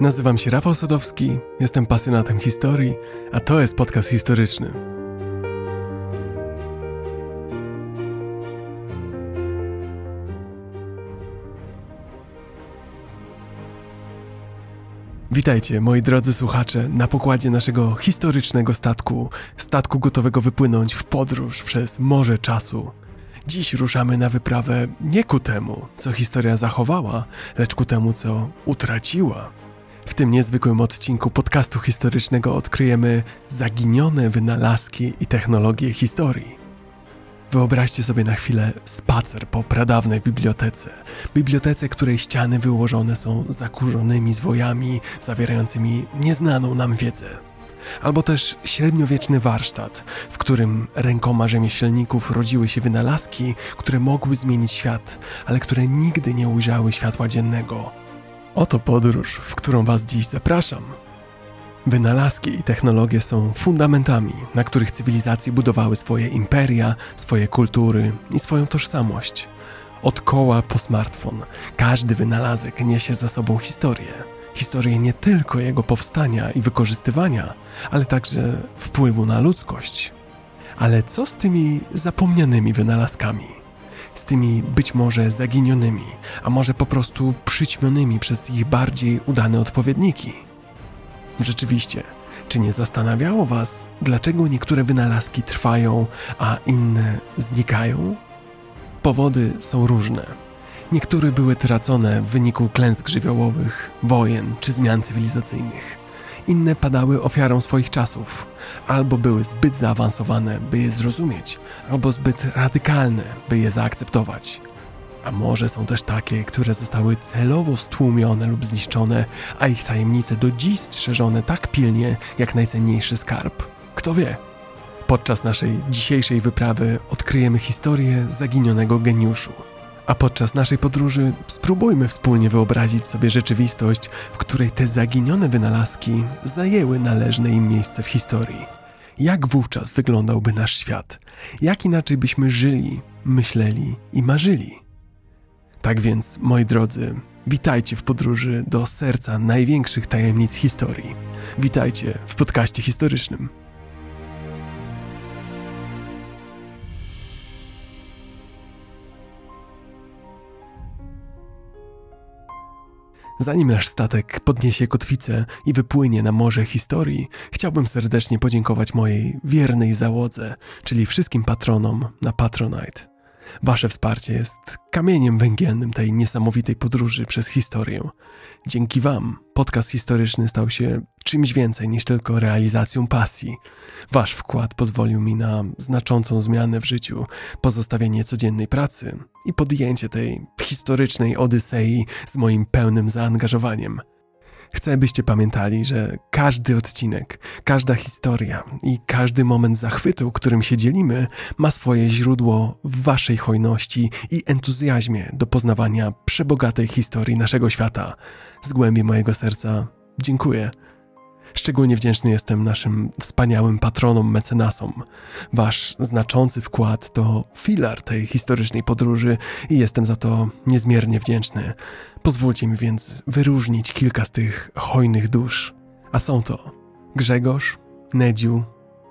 Nazywam się Rafał Sadowski, jestem pasjonatem historii, a to jest podcast historyczny. Witajcie, moi drodzy słuchacze, na pokładzie naszego historycznego statku, statku gotowego wypłynąć w podróż przez morze czasu. Dziś ruszamy na wyprawę nie ku temu, co historia zachowała, lecz ku temu, co utraciła. W tym niezwykłym odcinku podcastu historycznego odkryjemy zaginione wynalazki i technologie historii. Wyobraźcie sobie na chwilę spacer po pradawnej bibliotece. Bibliotece, której ściany wyłożone są zakurzonymi zwojami zawierającymi nieznaną nam wiedzę. Albo też średniowieczny warsztat, w którym rękoma rzemieślników rodziły się wynalazki, które mogły zmienić świat, ale które nigdy nie ujrzały światła dziennego. Oto podróż, w którą Was dziś zapraszam. Wynalazki i technologie są fundamentami, na których cywilizacje budowały swoje imperia, swoje kultury i swoją tożsamość. Od koła po smartfon, każdy wynalazek niesie za sobą historię. Historię nie tylko jego powstania i wykorzystywania, ale także wpływu na ludzkość. Ale co z tymi zapomnianymi wynalazkami? Z tymi być może zaginionymi, a może po prostu przyćmionymi przez ich bardziej udane odpowiedniki. Rzeczywiście, czy nie zastanawiało Was, dlaczego niektóre wynalazki trwają, a inne znikają? Powody są różne. Niektóre były tracone w wyniku klęsk żywiołowych, wojen czy zmian cywilizacyjnych. Inne padały ofiarą swoich czasów, albo były zbyt zaawansowane, by je zrozumieć, albo zbyt radykalne, by je zaakceptować. A może są też takie, które zostały celowo stłumione lub zniszczone, a ich tajemnice do dziś strzeżone tak pilnie jak najcenniejszy skarb. Kto wie? Podczas naszej dzisiejszej wyprawy odkryjemy historię zaginionego geniuszu. A podczas naszej podróży spróbujmy wspólnie wyobrazić sobie rzeczywistość, w której te zaginione wynalazki zajęły należne im miejsce w historii. Jak wówczas wyglądałby nasz świat? Jak inaczej byśmy żyli, myśleli i marzyli? Tak więc, moi drodzy, witajcie w podróży do serca największych tajemnic historii. Witajcie w podcaście historycznym. Zanim nasz statek podniesie kotwicę i wypłynie na morze historii, chciałbym serdecznie podziękować mojej wiernej załodze, czyli wszystkim patronom na Patronite. Wasze wsparcie jest kamieniem węgielnym tej niesamowitej podróży przez historię. Dzięki Wam podcast historyczny stał się czymś więcej niż tylko realizacją pasji. Wasz wkład pozwolił mi na znaczącą zmianę w życiu, pozostawienie codziennej pracy i podjęcie tej historycznej odysei z moim pełnym zaangażowaniem. Chcę, byście pamiętali, że każdy odcinek, każda historia i każdy moment zachwytu, którym się dzielimy, ma swoje źródło w Waszej hojności i entuzjazmie do poznawania przebogatej historii naszego świata. Z głębi mojego serca dziękuję. Szczególnie wdzięczny jestem naszym wspaniałym patronom, mecenasom. Wasz znaczący wkład to filar tej historycznej podróży i jestem za to niezmiernie wdzięczny. Pozwólcie mi więc wyróżnić kilka z tych hojnych dusz. A są to Grzegorz, Nedziu,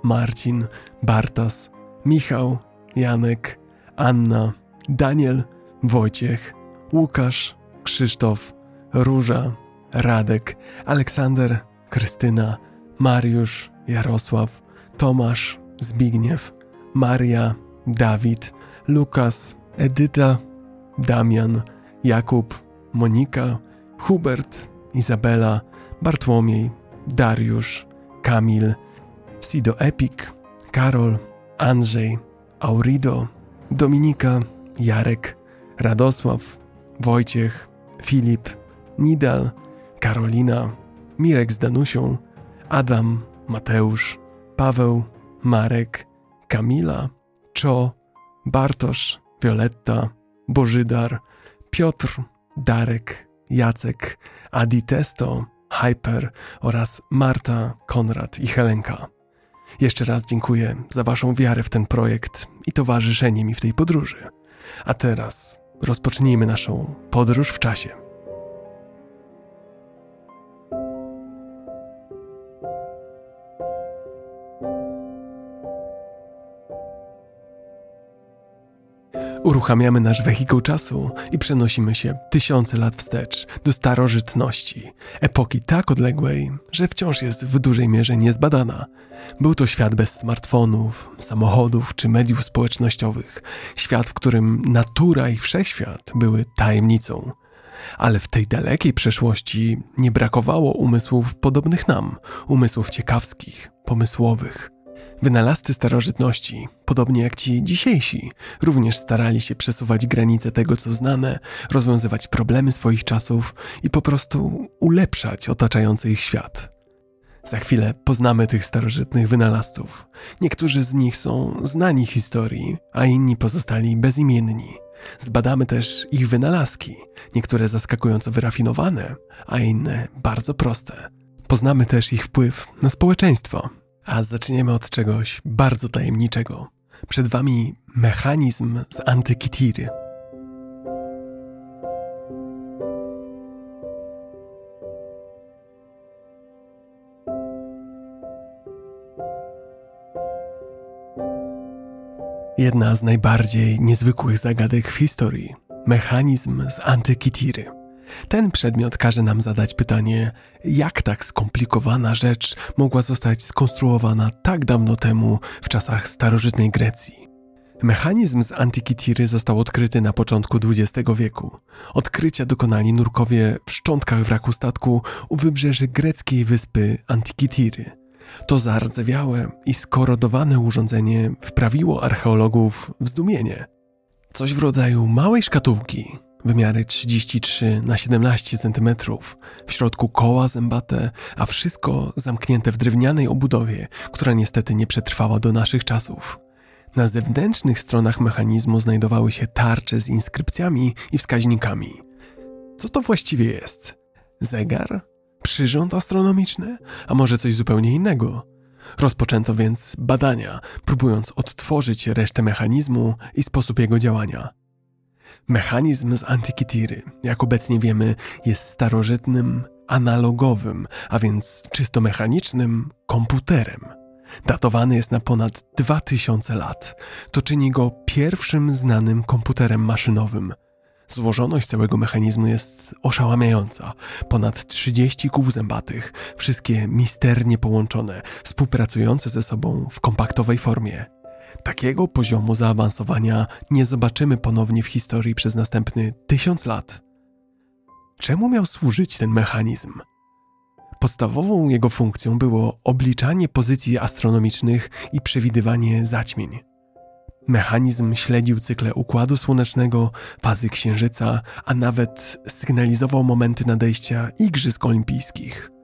Marcin, Bartas, Michał, Janek, Anna, Daniel, Wojciech, Łukasz, Krzysztof, Róża, Radek, Aleksander, Krystyna, Mariusz, Jarosław, Tomasz, Zbigniew, Maria, Dawid, Lukas, Edyta, Damian, Jakub, Monika, Hubert, Izabela, Bartłomiej, Dariusz, Kamil, Sido Epik, Karol, Andrzej, Aurido, Dominika, Jarek, Radosław, Wojciech, Filip, Nidal, Karolina, Mirek z Danusią, Adam, Mateusz, Paweł, Marek, Kamila, Czo, Bartosz, Violetta, Bożydar, Piotr, Darek, Jacek, Adi Testo, Hyper oraz Marta, Konrad i Helenka. Jeszcze raz dziękuję za Waszą wiarę w ten projekt i towarzyszenie mi w tej podróży. A teraz rozpocznijmy naszą podróż w czasie. Uruchamiamy nasz wehikuł czasu i przenosimy się tysiące lat wstecz do starożytności, epoki tak odległej, że wciąż jest w dużej mierze niezbadana. Był to świat bez smartfonów, samochodów czy mediów społecznościowych, świat, w którym natura i wszechświat były tajemnicą. Ale w tej dalekiej przeszłości nie brakowało umysłów podobnych nam, umysłów ciekawskich, pomysłowych. Wynalazcy starożytności, podobnie jak ci dzisiejsi, również starali się przesuwać granice tego, co znane, rozwiązywać problemy swoich czasów i po prostu ulepszać otaczający ich świat. Za chwilę poznamy tych starożytnych wynalazców. Niektórzy z nich są znani historii, a inni pozostali bezimienni. Zbadamy też ich wynalazki, niektóre zaskakująco wyrafinowane, a inne bardzo proste. Poznamy też ich wpływ na społeczeństwo, a zaczniemy od czegoś bardzo tajemniczego. Przed Wami mechanizm z Antykitiry. Jedna z najbardziej niezwykłych zagadek w historii mechanizm z Antykitiry. Ten przedmiot każe nam zadać pytanie, jak tak skomplikowana rzecz mogła zostać skonstruowana tak dawno temu w czasach starożytnej Grecji. Mechanizm z Antykitiry został odkryty na początku XX wieku. Odkrycia dokonali nurkowie w szczątkach wraku statku u wybrzeży greckiej wyspy Antykitiry. To zardzewiałe i skorodowane urządzenie wprawiło archeologów w zdumienie. Coś w rodzaju małej szkatułki, wymiary 33 na 17 cm, w środku koła zębate, a wszystko zamknięte w drewnianej obudowie, która niestety nie przetrwała do naszych czasów. Na zewnętrznych stronach mechanizmu znajdowały się tarcze z inskrypcjami i wskaźnikami. Co to właściwie jest? Zegar? Przyrząd astronomiczny? A może coś zupełnie innego? Rozpoczęto więc badania, próbując odtworzyć resztę mechanizmu i sposób jego działania. Mechanizm z Antykitiry, jak obecnie wiemy, jest starożytnym, analogowym, a więc czysto mechanicznym komputerem. Datowany jest na ponad 2000 lat. To czyni go pierwszym znanym komputerem maszynowym. Złożoność całego mechanizmu jest oszałamiająca. Ponad 30 kół zębatych, wszystkie misternie połączone, współpracujące ze sobą w kompaktowej formie. Takiego poziomu zaawansowania nie zobaczymy ponownie w historii przez następny tysiąc lat. Czemu miał służyć ten mechanizm? Podstawową jego funkcją było obliczanie pozycji astronomicznych i przewidywanie zaćmień. Mechanizm śledził cykle układu słonecznego, fazy księżyca, a nawet sygnalizował momenty nadejścia Igrzysk Olimpijskich.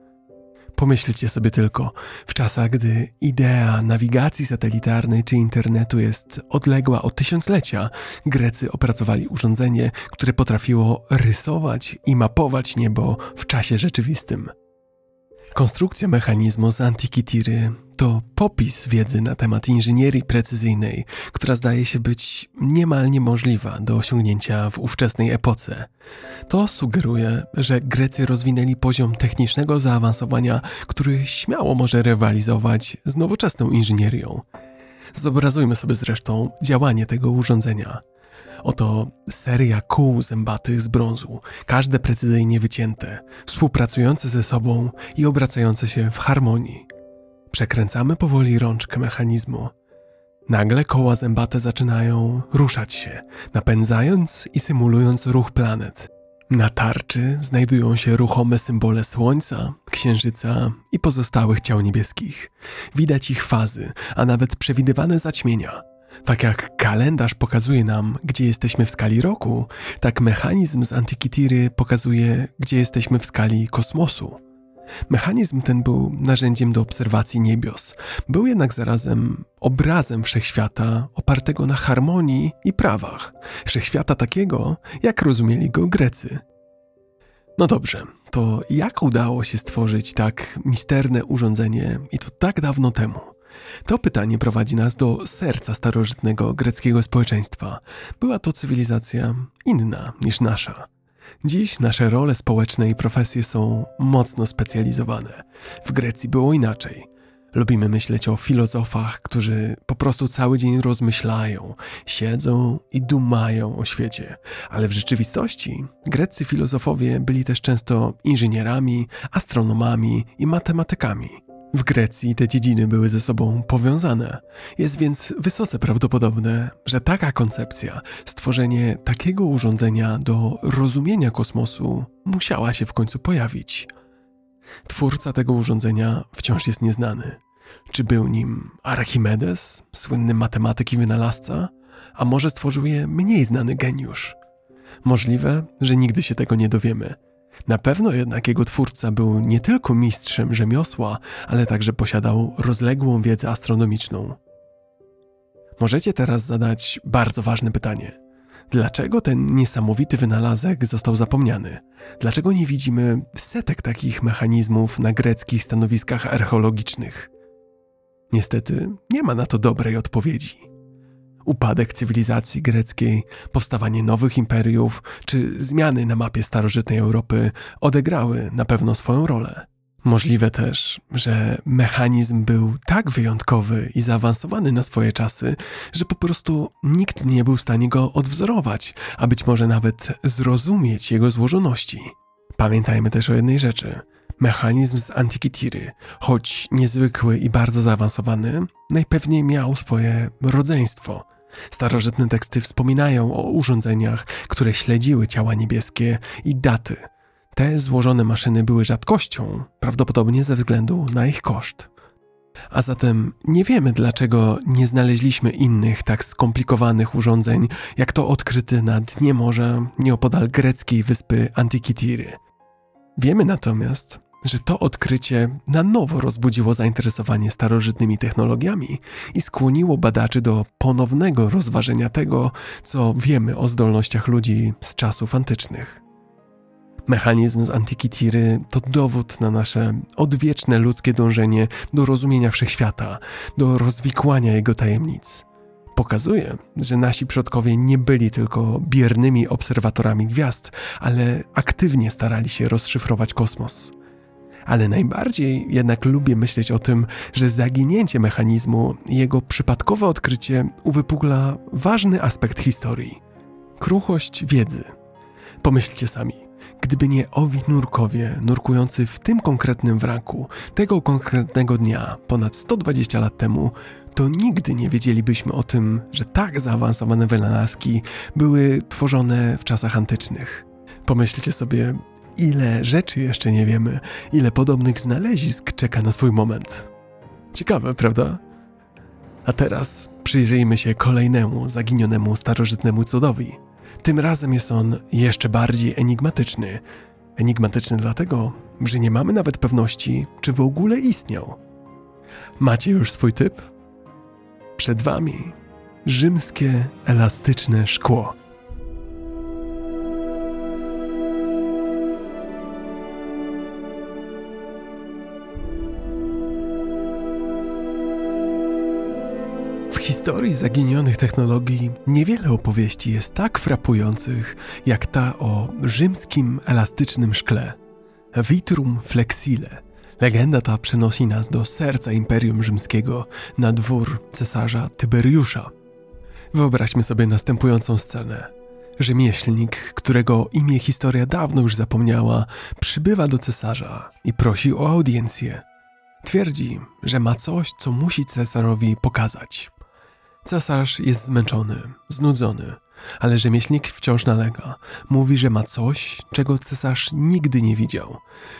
Pomyślcie sobie tylko, w czasach, gdy idea nawigacji satelitarnej czy internetu jest odległa od tysiąclecia, Grecy opracowali urządzenie, które potrafiło rysować i mapować niebo w czasie rzeczywistym. Konstrukcja mechanizmu z Antikytiry to popis wiedzy na temat inżynierii precyzyjnej, która zdaje się być niemal niemożliwa do osiągnięcia w ówczesnej epoce. To sugeruje, że Grecy rozwinęli poziom technicznego zaawansowania, który śmiało może rywalizować z nowoczesną inżynierią. Zobrazujmy sobie zresztą działanie tego urządzenia. Oto seria kół zębatych z brązu, każde precyzyjnie wycięte, współpracujące ze sobą i obracające się w harmonii. Przekręcamy powoli rączkę mechanizmu. Nagle koła zębate zaczynają ruszać się, napędzając i symulując ruch planet. Na tarczy znajdują się ruchome symbole Słońca, Księżyca i pozostałych ciał niebieskich. Widać ich fazy, a nawet przewidywane zaćmienia – tak jak kalendarz pokazuje nam, gdzie jesteśmy w skali roku, tak mechanizm z Antykitiry pokazuje, gdzie jesteśmy w skali kosmosu. Mechanizm ten był narzędziem do obserwacji niebios, był jednak zarazem obrazem wszechświata opartego na harmonii i prawach, wszechświata takiego, jak rozumieli go Grecy. No dobrze, to jak udało się stworzyć tak misterne urządzenie i to tak dawno temu? To pytanie prowadzi nas do serca starożytnego greckiego społeczeństwa. Była to cywilizacja inna niż nasza. Dziś nasze role społeczne i profesje są mocno specjalizowane. W Grecji było inaczej. Lubimy myśleć o filozofach, którzy po prostu cały dzień rozmyślają, siedzą i dumają o świecie, ale w rzeczywistości greccy filozofowie byli też często inżynierami, astronomami i matematykami. W Grecji te dziedziny były ze sobą powiązane. Jest więc wysoce prawdopodobne, że taka koncepcja, stworzenie takiego urządzenia do rozumienia kosmosu, musiała się w końcu pojawić. Twórca tego urządzenia wciąż jest nieznany. Czy był nim Archimedes, słynny matematyk i wynalazca, a może stworzył je mniej znany geniusz? Możliwe, że nigdy się tego nie dowiemy. Na pewno jednak jego twórca był nie tylko mistrzem rzemiosła, ale także posiadał rozległą wiedzę astronomiczną. Możecie teraz zadać bardzo ważne pytanie. Dlaczego ten niesamowity wynalazek został zapomniany? Dlaczego nie widzimy setek takich mechanizmów na greckich stanowiskach archeologicznych? Niestety nie ma na to dobrej odpowiedzi. Upadek cywilizacji greckiej, powstawanie nowych imperiów czy zmiany na mapie starożytnej Europy odegrały na pewno swoją rolę. Możliwe też, że mechanizm był tak wyjątkowy i zaawansowany na swoje czasy, że po prostu nikt nie był w stanie go odwzorować, a być może nawet zrozumieć jego złożoności. Pamiętajmy też o jednej rzeczy. Mechanizm z Antikytiry, choć niezwykły i bardzo zaawansowany, najpewniej miał swoje rodzeństwo. Starożytne teksty wspominają o urządzeniach, które śledziły ciała niebieskie i daty – te złożone maszyny były rzadkością, prawdopodobnie ze względu na ich koszt. A zatem nie wiemy, dlaczego nie znaleźliśmy innych tak skomplikowanych urządzeń, jak to odkryte na dnie morza nieopodal greckiej wyspy Antikitiry. Wiemy natomiast, że to odkrycie na nowo rozbudziło zainteresowanie starożytnymi technologiami i skłoniło badaczy do ponownego rozważenia tego, co wiemy o zdolnościach ludzi z czasów antycznych. Mechanizm z Antikytiry to dowód na nasze odwieczne ludzkie dążenie do rozumienia wszechświata, do rozwikłania jego tajemnic. Pokazuje, że nasi przodkowie nie byli tylko biernymi obserwatorami gwiazd, ale aktywnie starali się rozszyfrować kosmos. Ale najbardziej jednak lubię myśleć o tym, że zaginięcie mechanizmu i jego przypadkowe odkrycie uwypukla ważny aspekt historii kruchość wiedzy. Pomyślcie sami. Gdyby nie owi nurkowie nurkujący w tym konkretnym wraku, tego konkretnego dnia, ponad 120 lat temu, to nigdy nie wiedzielibyśmy o tym, że tak zaawansowane wynalazki były tworzone w czasach antycznych. Pomyślcie sobie, ile rzeczy jeszcze nie wiemy, ile podobnych znalezisk czeka na swój moment. Ciekawe, prawda? A teraz przyjrzyjmy się kolejnemu zaginionemu starożytnemu cudowi. Tym razem jest on jeszcze bardziej enigmatyczny. Enigmatyczny dlatego, że nie mamy nawet pewności, czy w ogóle istniał. Macie już swój typ? Przed wami rzymskie elastyczne szkło. historii zaginionych technologii niewiele opowieści jest tak frapujących jak ta o rzymskim elastycznym szkle. Vitrum flexile. Legenda ta przenosi nas do serca Imperium Rzymskiego, na dwór cesarza Tyberiusza. Wyobraźmy sobie następującą scenę. Rzemieślnik, którego imię historia dawno już zapomniała, przybywa do cesarza i prosi o audiencję. Twierdzi, że ma coś, co musi cesarowi pokazać. Cesarz jest zmęczony, znudzony, ale rzemieślnik wciąż nalega. Mówi, że ma coś, czego cesarz nigdy nie widział.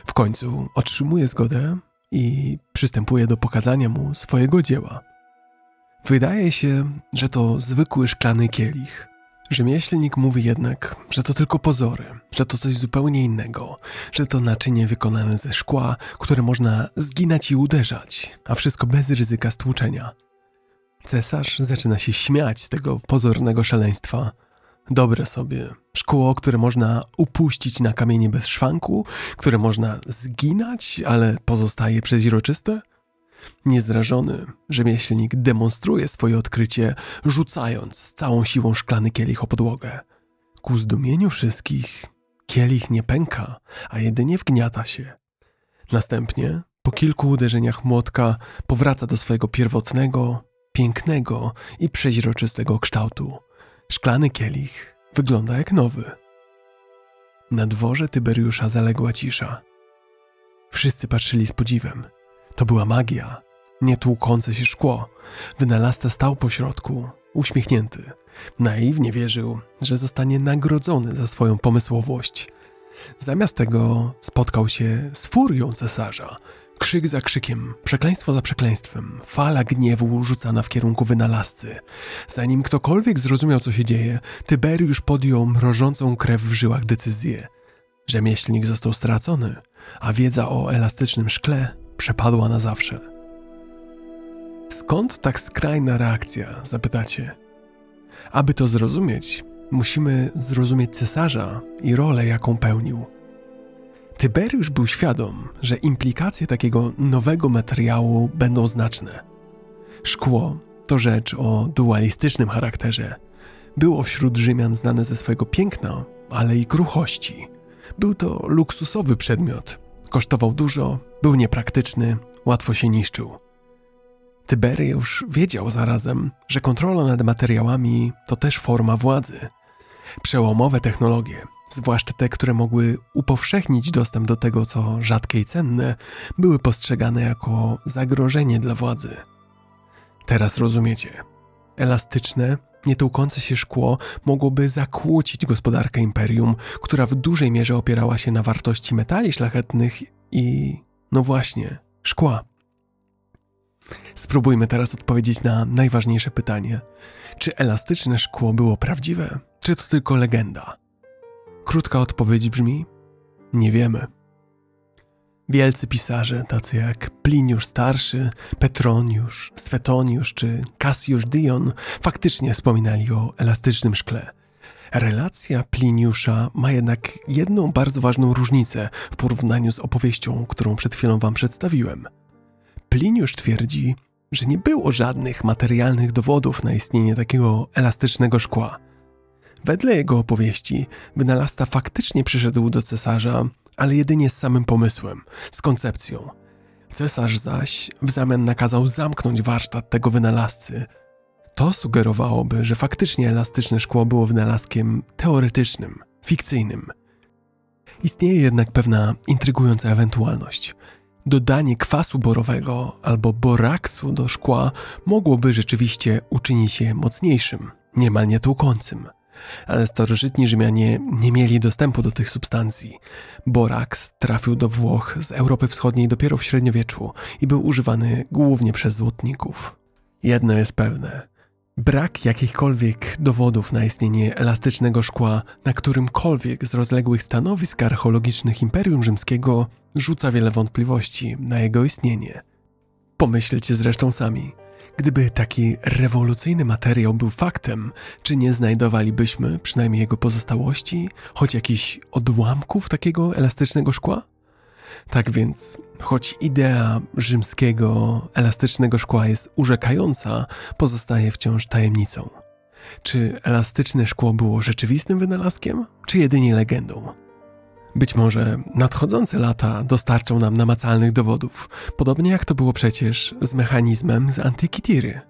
W końcu otrzymuje zgodę i przystępuje do pokazania mu swojego dzieła. Wydaje się, że to zwykły szklany kielich. Rzemieślnik mówi jednak, że to tylko pozory, że to coś zupełnie innego, że to naczynie wykonane ze szkła, które można zginać i uderzać, a wszystko bez ryzyka stłuczenia. Cesarz zaczyna się śmiać z tego pozornego szaleństwa. Dobre sobie. Szkło, które można upuścić na kamienie bez szwanku, które można zginać, ale pozostaje przeźroczyste? Niezrażony, rzemieślnik demonstruje swoje odkrycie, rzucając z całą siłą szklany kielich o podłogę. Ku zdumieniu wszystkich, kielich nie pęka, a jedynie wgniata się. Następnie Po kilku uderzeniach młotka powraca do swojego pierwotnego, pięknego i przeźroczystego kształtu. Szklany kielich wygląda jak nowy. Na dworze Tyberiusza zaległa cisza. Wszyscy patrzyli z podziwem. To była magia, nie tłukące się szkło. Wynalazca stał po środku, uśmiechnięty. Naiwnie wierzył, że zostanie nagrodzony za swoją pomysłowość. Zamiast tego spotkał się z furią cesarza. Krzyk za krzykiem, przekleństwo za przekleństwem, fala gniewu rzucana w kierunku wynalazcy. Zanim ktokolwiek zrozumiał, co się dzieje, Tyberiusz podjął mrożącą krew w żyłach decyzję. Rzemieślnik został stracony, a wiedza o elastycznym szkle przepadła na zawsze. Skąd tak skrajna reakcja, zapytacie? Aby to zrozumieć, musimy zrozumieć cesarza i rolę, jaką pełnił. Tyberiusz był świadom, że implikacje takiego nowego materiału będą znaczne. Szkło to rzecz o dualistycznym charakterze. Było wśród Rzymian znane ze swojego piękna, ale i kruchości. Był to luksusowy przedmiot. Kosztował dużo, był niepraktyczny, łatwo się niszczył. Tyberiusz wiedział zarazem, że kontrola nad materiałami to też forma władzy. Przełomowe technologie, zwłaszcza te, które mogły upowszechnić dostęp do tego, co rzadkie i cenne, były postrzegane jako zagrożenie dla władzy. Teraz rozumiecie. Elastyczne, nietłukące się szkło mogłoby zakłócić gospodarkę imperium, która w dużej mierze opierała się na wartości metali szlachetnych i, no właśnie, szkła. Spróbujmy teraz odpowiedzieć na najważniejsze pytanie: czy elastyczne szkło było prawdziwe, czy to tylko legenda? Krótka odpowiedź brzmi: nie wiemy. Wielcy pisarze, tacy jak Pliniusz Starszy, Petroniusz, Swetoniusz czy Cassius Dion, faktycznie wspominali o elastycznym szkle. Relacja Pliniusza ma jednak jedną bardzo ważną różnicę w porównaniu z opowieścią, którą przed chwilą wam przedstawiłem. Pliniusz twierdzi, że nie było żadnych materialnych dowodów na istnienie takiego elastycznego szkła. Wedle jego opowieści, wynalazca faktycznie przyszedł do cesarza, ale jedynie z samym pomysłem, z koncepcją. Cesarz zaś w zamian nakazał zamknąć warsztat tego wynalazcy. To sugerowałoby, że faktycznie elastyczne szkło było wynalazkiem teoretycznym, fikcyjnym. Istnieje jednak pewna intrygująca ewentualność – Dodanie kwasu borowego albo boraksu do szkła mogłoby rzeczywiście uczynić je mocniejszym, niemal nietłukącym. Ale starożytni Rzymianie nie mieli dostępu do tych substancji. Boraks trafił do Włoch z Europy Wschodniej dopiero w średniowieczu i był używany głównie przez złotników. Jedno jest pewne: Brak jakichkolwiek dowodów na istnienie elastycznego szkła na którymkolwiek z rozległych stanowisk archeologicznych Imperium Rzymskiego rzuca wiele wątpliwości na jego istnienie. Pomyślcie zresztą sami, gdyby taki rewolucyjny materiał był faktem, czy nie znajdowalibyśmy przynajmniej jego pozostałości, choć jakichś odłamków takiego elastycznego szkła? Tak więc, choć idea rzymskiego elastycznego szkła jest urzekająca, pozostaje wciąż tajemnicą. Czy elastyczne szkło było rzeczywistym wynalazkiem, czy jedynie legendą? Być może nadchodzące lata dostarczą nam namacalnych dowodów, podobnie jak to było przecież z mechanizmem z antyki Tiry.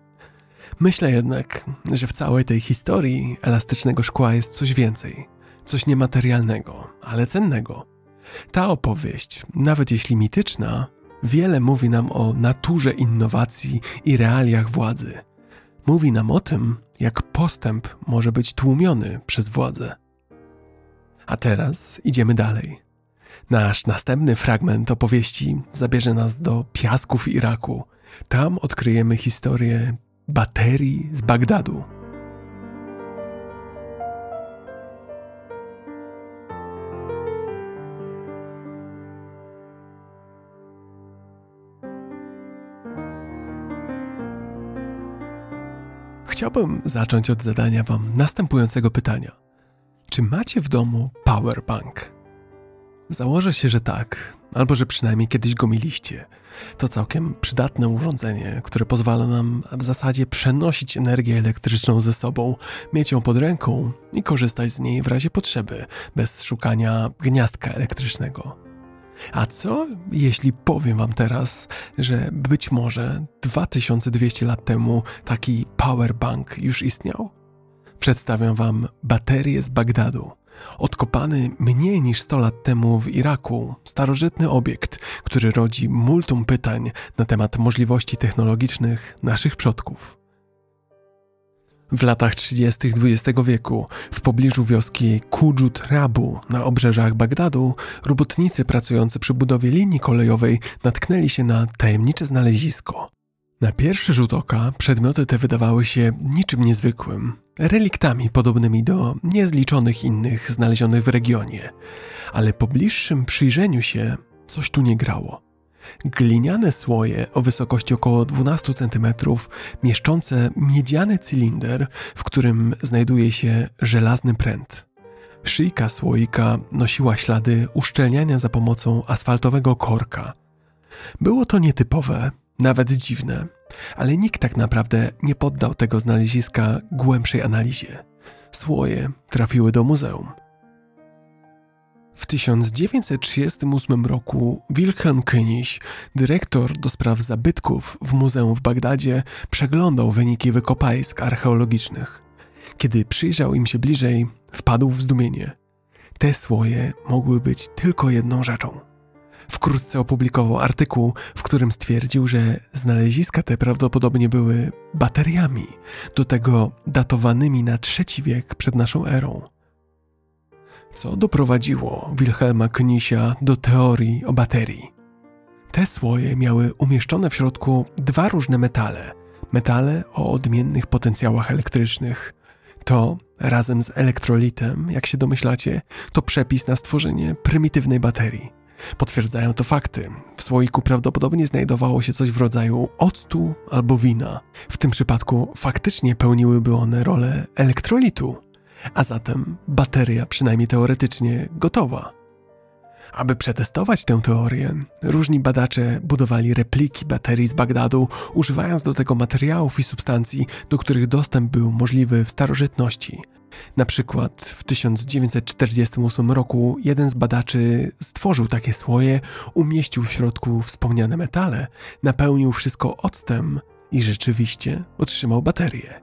Myślę jednak, że w całej tej historii elastycznego szkła jest coś więcej, coś niematerialnego, ale cennego. Ta opowieść, nawet jeśli mityczna, wiele mówi nam o naturze innowacji i realiach władzy. Mówi nam o tym, jak postęp może być tłumiony przez władzę. A teraz idziemy dalej. Nasz następny fragment opowieści zabierze nas do piasków Iraku. Tam odkryjemy historię baterii z Bagdadu. Chciałbym zacząć od zadania Wam następującego pytania. Czy macie w domu powerbank? Założę się, że tak, albo że przynajmniej kiedyś go mieliście. To całkiem przydatne urządzenie, które pozwala nam w zasadzie przenosić energię elektryczną ze sobą, mieć ją pod ręką i korzystać z niej w razie potrzeby, bez szukania gniazdka elektrycznego. A co jeśli powiem wam teraz, że być może 2200 lat temu taki powerbank już istniał? Przedstawiam wam baterię z Bagdadu. Odkopany mniej niż 100 lat temu w Iraku, starożytny obiekt, który rodzi multum pytań na temat możliwości technologicznych naszych przodków. W latach 30. XX wieku, w pobliżu wioski Kujut Rabu na obrzeżach Bagdadu, robotnicy pracujący przy budowie linii kolejowej natknęli się na tajemnicze znalezisko. Na pierwszy rzut oka przedmioty te wydawały się niczym niezwykłym, reliktami podobnymi do niezliczonych innych znalezionych w regionie, ale po bliższym przyjrzeniu się coś tu nie grało. Gliniane słoje o wysokości około 12 cm, mieszczące miedziany cylinder, w którym znajduje się żelazny pręt. Szyjka słoika nosiła ślady uszczelniania za pomocą asfaltowego korka. Było to nietypowe, nawet dziwne, ale nikt tak naprawdę nie poddał tego znaleziska głębszej analizie. Słoje trafiły do muzeum. W 1938 roku Wilhelm König, dyrektor do spraw zabytków w muzeum w Bagdadzie, przeglądał wyniki wykopalisk archeologicznych. Kiedy przyjrzał im się bliżej, wpadł w zdumienie. Te słoje mogły być tylko jedną rzeczą. Wkrótce opublikował artykuł, w którym stwierdził, że znaleziska te prawdopodobnie były bateriami, do tego datowanymi na trzeci wiek przed naszą erą co doprowadziło Wilhelma Knisia do teorii o baterii. Te słoje miały umieszczone w środku dwa różne metale, metale o odmiennych potencjałach elektrycznych. To razem z elektrolitem, jak się domyślacie, to przepis na stworzenie prymitywnej baterii. Potwierdzają to fakty. W słoiku prawdopodobnie znajdowało się coś w rodzaju octu albo wina. W tym przypadku faktycznie pełniłyby one rolę elektrolitu a zatem bateria, przynajmniej teoretycznie, gotowa. Aby przetestować tę teorię, różni badacze budowali repliki baterii z Bagdadu, używając do tego materiałów i substancji, do których dostęp był możliwy w starożytności. Na przykład w 1948 roku jeden z badaczy stworzył takie słoje, umieścił w środku wspomniane metale, napełnił wszystko octem i rzeczywiście otrzymał baterię.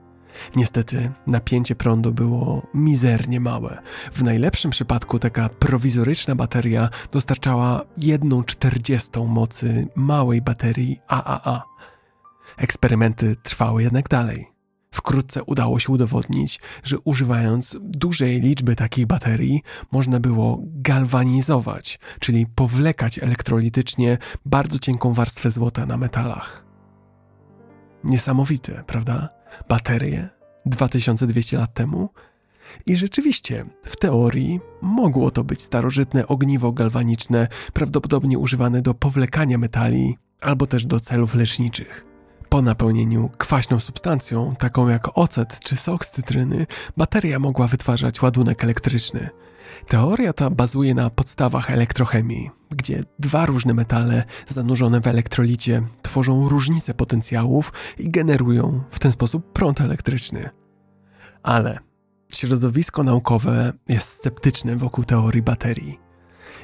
Niestety napięcie prądu było mizernie małe. W najlepszym przypadku taka prowizoryczna bateria dostarczała jedną czterdziestą mocy małej baterii AAA. Eksperymenty trwały jednak dalej. Wkrótce udało się udowodnić, że używając dużej liczby takich baterii można było galwanizować, czyli powlekać elektrolitycznie bardzo cienką warstwę złota na metalach. Niesamowite, prawda? Baterie 2200 lat temu? I rzeczywiście, w teorii mogło to być starożytne ogniwo galwaniczne, prawdopodobnie używane do powlekania metali albo też do celów leczniczych. Po napełnieniu kwaśną substancją, taką jak ocet czy sok z cytryny, bateria mogła wytwarzać ładunek elektryczny. Teoria ta bazuje na podstawach elektrochemii, gdzie dwa różne metale zanurzone w elektrolicie tworzą różnice potencjałów i generują w ten sposób prąd elektryczny. Ale środowisko naukowe jest sceptyczne wokół teorii baterii.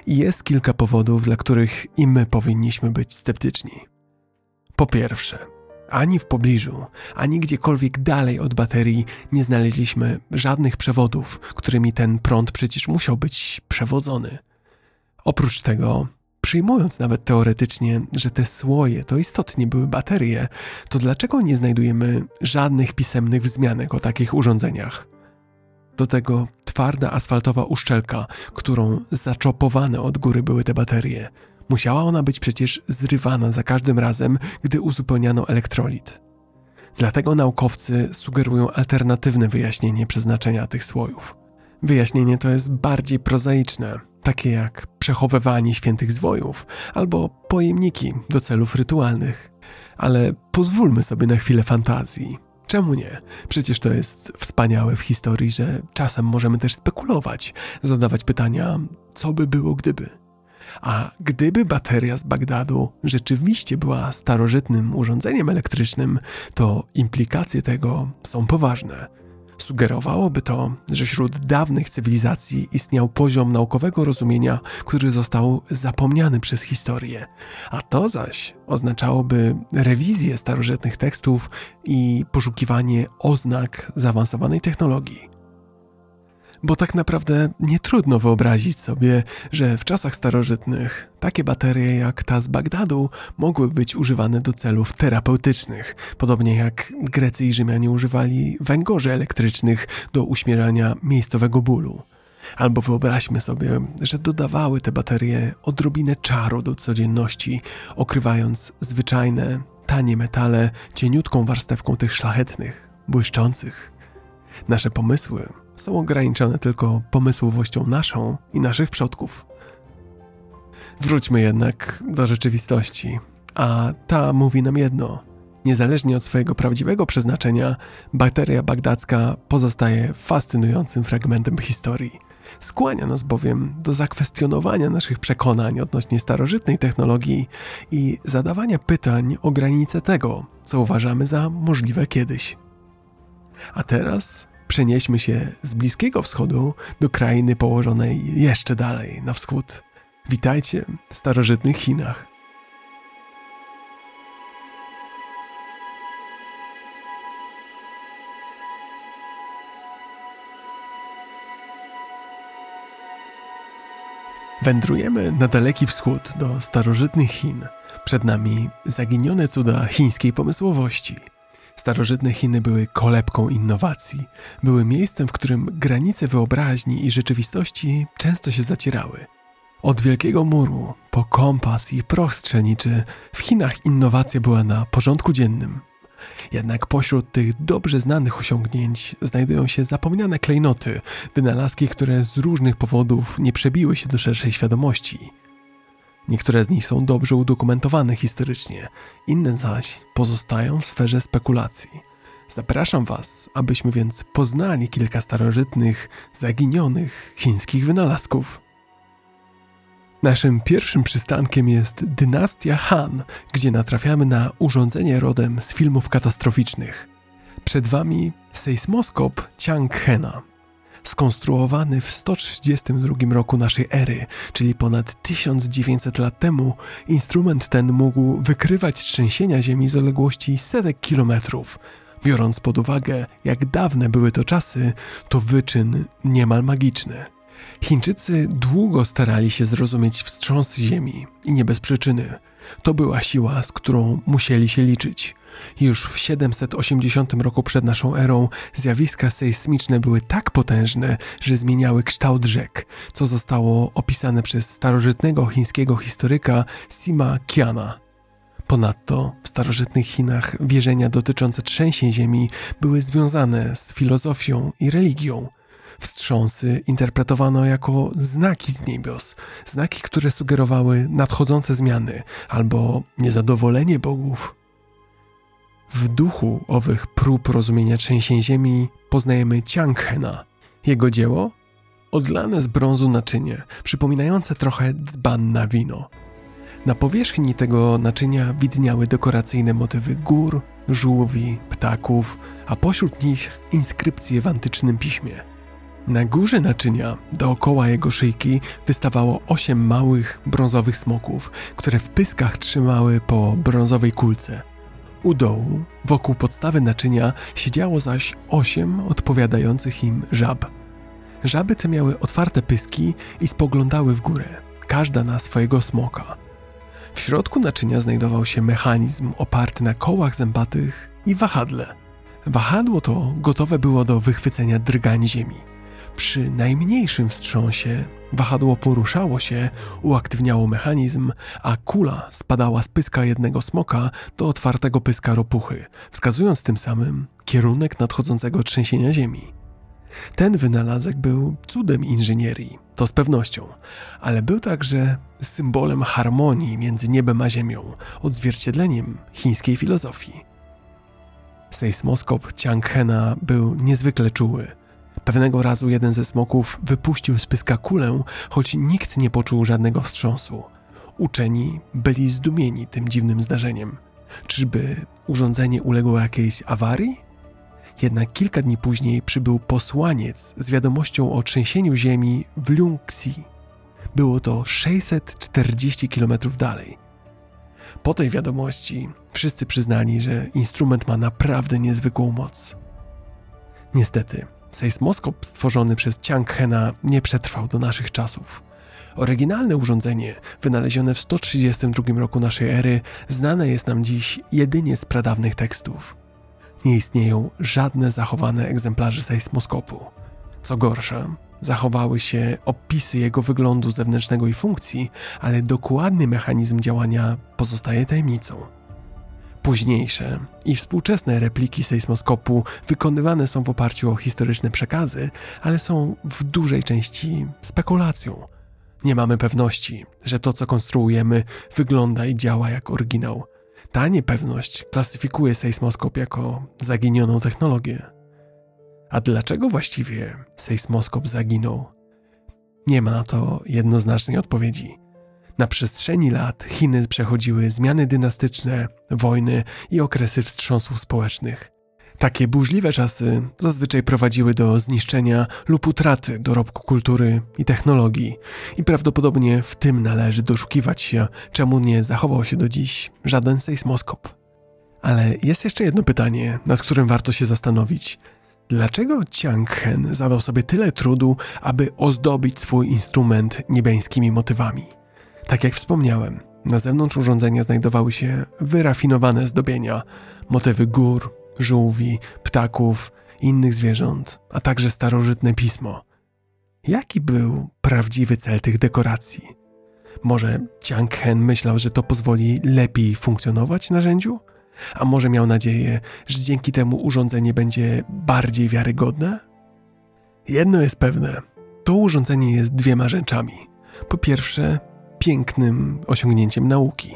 I jest kilka powodów, dla których i my powinniśmy być sceptyczni. Po pierwsze, ani w pobliżu, ani gdziekolwiek dalej od baterii nie znaleźliśmy żadnych przewodów, którymi ten prąd przecież musiał być przewodzony. Oprócz tego, przyjmując nawet teoretycznie, że te słoje to istotnie były baterie, to dlaczego nie znajdujemy żadnych pisemnych wzmianek o takich urządzeniach? Do tego twarda asfaltowa uszczelka, którą zaczopowane od góry były te baterie – Musiała ona być przecież zrywana za każdym razem, gdy uzupełniano elektrolit. Dlatego naukowcy sugerują alternatywne wyjaśnienie przeznaczenia tych słojów. Wyjaśnienie to jest bardziej prozaiczne, takie jak przechowywanie świętych zwojów albo pojemniki do celów rytualnych. Ale pozwólmy sobie na chwilę fantazji. Czemu nie? Przecież to jest wspaniałe w historii, że czasem możemy też spekulować, zadawać pytania, co by było gdyby. A gdyby bateria z Bagdadu rzeczywiście była starożytnym urządzeniem elektrycznym, to implikacje tego są poważne. Sugerowałoby to, że wśród dawnych cywilizacji istniał poziom naukowego rozumienia, który został zapomniany przez historię, a to zaś oznaczałoby rewizję starożytnych tekstów i poszukiwanie oznak zaawansowanej technologii. Bo tak naprawdę nie trudno wyobrazić sobie, że w czasach starożytnych takie baterie jak ta z Bagdadu mogły być używane do celów terapeutycznych, podobnie jak Grecy i Rzymianie używali węgorzy elektrycznych do uśmierania miejscowego bólu. Albo wyobraźmy sobie, że dodawały te baterie odrobinę czaru do codzienności, okrywając zwyczajne, tanie metale cieniutką warstewką tych szlachetnych, błyszczących. Nasze pomysły są ograniczone tylko pomysłowością naszą i naszych przodków. Wróćmy jednak do rzeczywistości, a ta mówi nam jedno. Niezależnie od swojego prawdziwego przeznaczenia, bakteria bagdacka pozostaje fascynującym fragmentem historii. Skłania nas bowiem do zakwestionowania naszych przekonań odnośnie starożytnej technologii i zadawania pytań o granice tego, co uważamy za możliwe kiedyś. A teraz przenieśmy się z Bliskiego Wschodu do krainy położonej jeszcze dalej na wschód. Witajcie w starożytnych Chinach. Wędrujemy na daleki wschód do starożytnych Chin. Przed nami zaginione cuda chińskiej pomysłowości – Starożytne Chiny były kolebką innowacji, były miejscem, w którym granice wyobraźni i rzeczywistości często się zacierały. Od Wielkiego Muru po kompas i proch strzelniczy w Chinach innowacja była na porządku dziennym. Jednak pośród tych dobrze znanych osiągnięć znajdują się zapomniane klejnoty, wynalazki, które z różnych powodów nie przebiły się do szerszej świadomości – Niektóre z nich są dobrze udokumentowane historycznie, inne zaś pozostają w sferze spekulacji. Zapraszam Was, abyśmy więc poznali kilka starożytnych, zaginionych chińskich wynalazków. Naszym pierwszym przystankiem jest dynastia Han, gdzie natrafiamy na urządzenie rodem z filmów katastroficznych. Przed Wami sejsmoskop Chang-Hena, skonstruowany w 132 roku naszej ery, czyli ponad 1900 lat temu, instrument ten mógł wykrywać trzęsienia Ziemi z odległości setek kilometrów. Biorąc pod uwagę, jak dawne były to czasy, to wyczyn niemal magiczny. Chińczycy długo starali się zrozumieć wstrząs Ziemi i nie bez przyczyny. To była siła, z którą musieli się liczyć. Już w 780 roku przed naszą erą zjawiska sejsmiczne były tak potężne, że zmieniały kształt rzek, co zostało opisane przez starożytnego chińskiego historyka Sima Qiana. Ponadto w starożytnych Chinach wierzenia dotyczące trzęsień ziemi były związane z filozofią i religią. Wstrząsy interpretowano jako znaki z niebios, znaki, które sugerowały nadchodzące zmiany albo niezadowolenie bogów. W duchu owych prób rozumienia trzęsień ziemi poznajemy Cianghena. Jego dzieło? Odlane z brązu naczynie, przypominające trochę dzban na wino. Na powierzchni tego naczynia widniały dekoracyjne motywy gór, żółwi, ptaków, a pośród nich inskrypcje w antycznym piśmie. Na górze naczynia, dookoła jego szyjki, wystawało osiem małych, brązowych smoków, które w pyskach trzymały po brązowej kulce – u dołu, wokół podstawy naczynia, siedziało zaś osiem odpowiadających im żab. Żaby te miały otwarte pyski i spoglądały w górę, każda na swojego smoka. W środku naczynia znajdował się mechanizm oparty na kołach zębatych i wahadle. Wahadło to gotowe było do wychwycenia drgań ziemi. Przy najmniejszym wstrząsie wahadło poruszało się, uaktywniało mechanizm, a kula spadała z pyska jednego smoka do otwartego pyska ropuchy, wskazując tym samym kierunek nadchodzącego trzęsienia ziemi. Ten wynalazek był cudem inżynierii, to z pewnością, ale był także symbolem harmonii między niebem a ziemią, odzwierciedleniem chińskiej filozofii. Sejsmoskop Chianghena był niezwykle czuły – Pewnego razu jeden ze smoków wypuścił z pyska kulę, choć nikt nie poczuł żadnego wstrząsu. Uczeni byli zdumieni tym dziwnym zdarzeniem. Czyżby urządzenie uległo jakiejś awarii? Jednak kilka dni później przybył posłaniec z wiadomością o trzęsieniu ziemi w Lungxi. Było to 640 km dalej. Po tej wiadomości wszyscy przyznali, że instrument ma naprawdę niezwykłą moc. Niestety, sejsmoskop stworzony przez Chiang Hena nie przetrwał do naszych czasów. Oryginalne urządzenie, wynalezione w 132 roku naszej ery, znane jest nam dziś jedynie z pradawnych tekstów. Nie istnieją żadne zachowane egzemplarze sejsmoskopu. Co gorsza, zachowały się opisy jego wyglądu zewnętrznego i funkcji, ale dokładny mechanizm działania pozostaje tajemnicą. Późniejsze i współczesne repliki sejsmoskopu wykonywane są w oparciu o historyczne przekazy, ale są w dużej części spekulacją. Nie mamy pewności, że to, co konstruujemy, wygląda i działa jak oryginał. Ta niepewność klasyfikuje sejsmoskop jako zaginioną technologię. A dlaczego właściwie sejsmoskop zaginął? Nie ma na to jednoznacznej odpowiedzi. Na przestrzeni lat Chiny przechodziły zmiany dynastyczne, wojny i okresy wstrząsów społecznych. Takie burzliwe czasy zazwyczaj prowadziły do zniszczenia lub utraty dorobku kultury i technologii, i prawdopodobnie w tym należy doszukiwać się, czemu nie zachował się do dziś żaden sejsmoskop. Ale jest jeszcze jedno pytanie, nad którym warto się zastanowić. Dlaczego Chiang Hen zadał sobie tyle trudu, aby ozdobić swój instrument niebiańskimi motywami? Tak jak wspomniałem, na zewnątrz urządzenia znajdowały się wyrafinowane zdobienia, motywy gór, żółwi, ptaków innych zwierząt, a także starożytne pismo. Jaki był prawdziwy cel tych dekoracji? Może Chiang Hen myślał, że to pozwoli lepiej funkcjonować narzędziu? A może miał nadzieję, że dzięki temu urządzenie będzie bardziej wiarygodne? Jedno jest pewne: to urządzenie jest dwiema rzeczami. Po pierwsze, pięknym osiągnięciem nauki.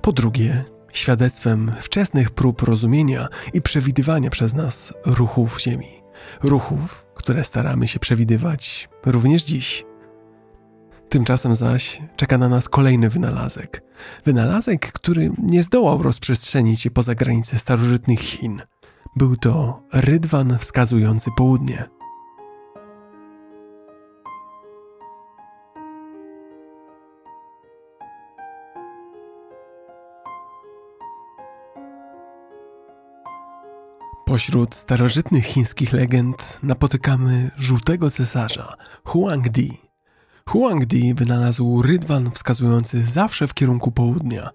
Po drugie, świadectwem wczesnych prób rozumienia i przewidywania przez nas ruchów Ziemi. Ruchów, które staramy się przewidywać również dziś. Tymczasem zaś czeka na nas kolejny wynalazek. Wynalazek, który nie zdołał rozprzestrzenić się poza granice starożytnych Chin. Był to rydwan wskazujący południe. Pośród starożytnych chińskich legend napotykamy żółtego cesarza Huangdi. Huangdi wynalazł rydwan wskazujący zawsze w kierunku południa.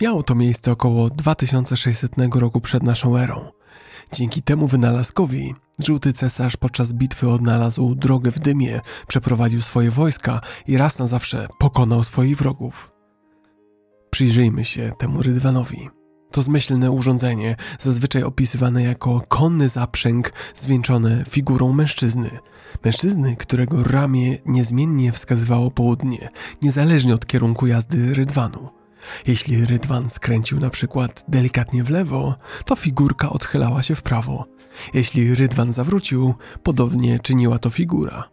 Miało to miejsce około 2600 roku przed naszą erą. Dzięki temu wynalazkowi żółty cesarz podczas bitwy odnalazł drogę w dymie, przeprowadził swoje wojska i raz na zawsze pokonał swoich wrogów. Przyjrzyjmy się temu rydwanowi. To zmyślne urządzenie, zazwyczaj opisywane jako konny zaprzęg zwieńczony figurą mężczyzny. Mężczyzny, którego ramię niezmiennie wskazywało południe, niezależnie od kierunku jazdy rydwanu. Jeśli rydwan skręcił na przykład delikatnie w lewo, to figurka odchylała się w prawo. Jeśli rydwan zawrócił, podobnie czyniła to figura.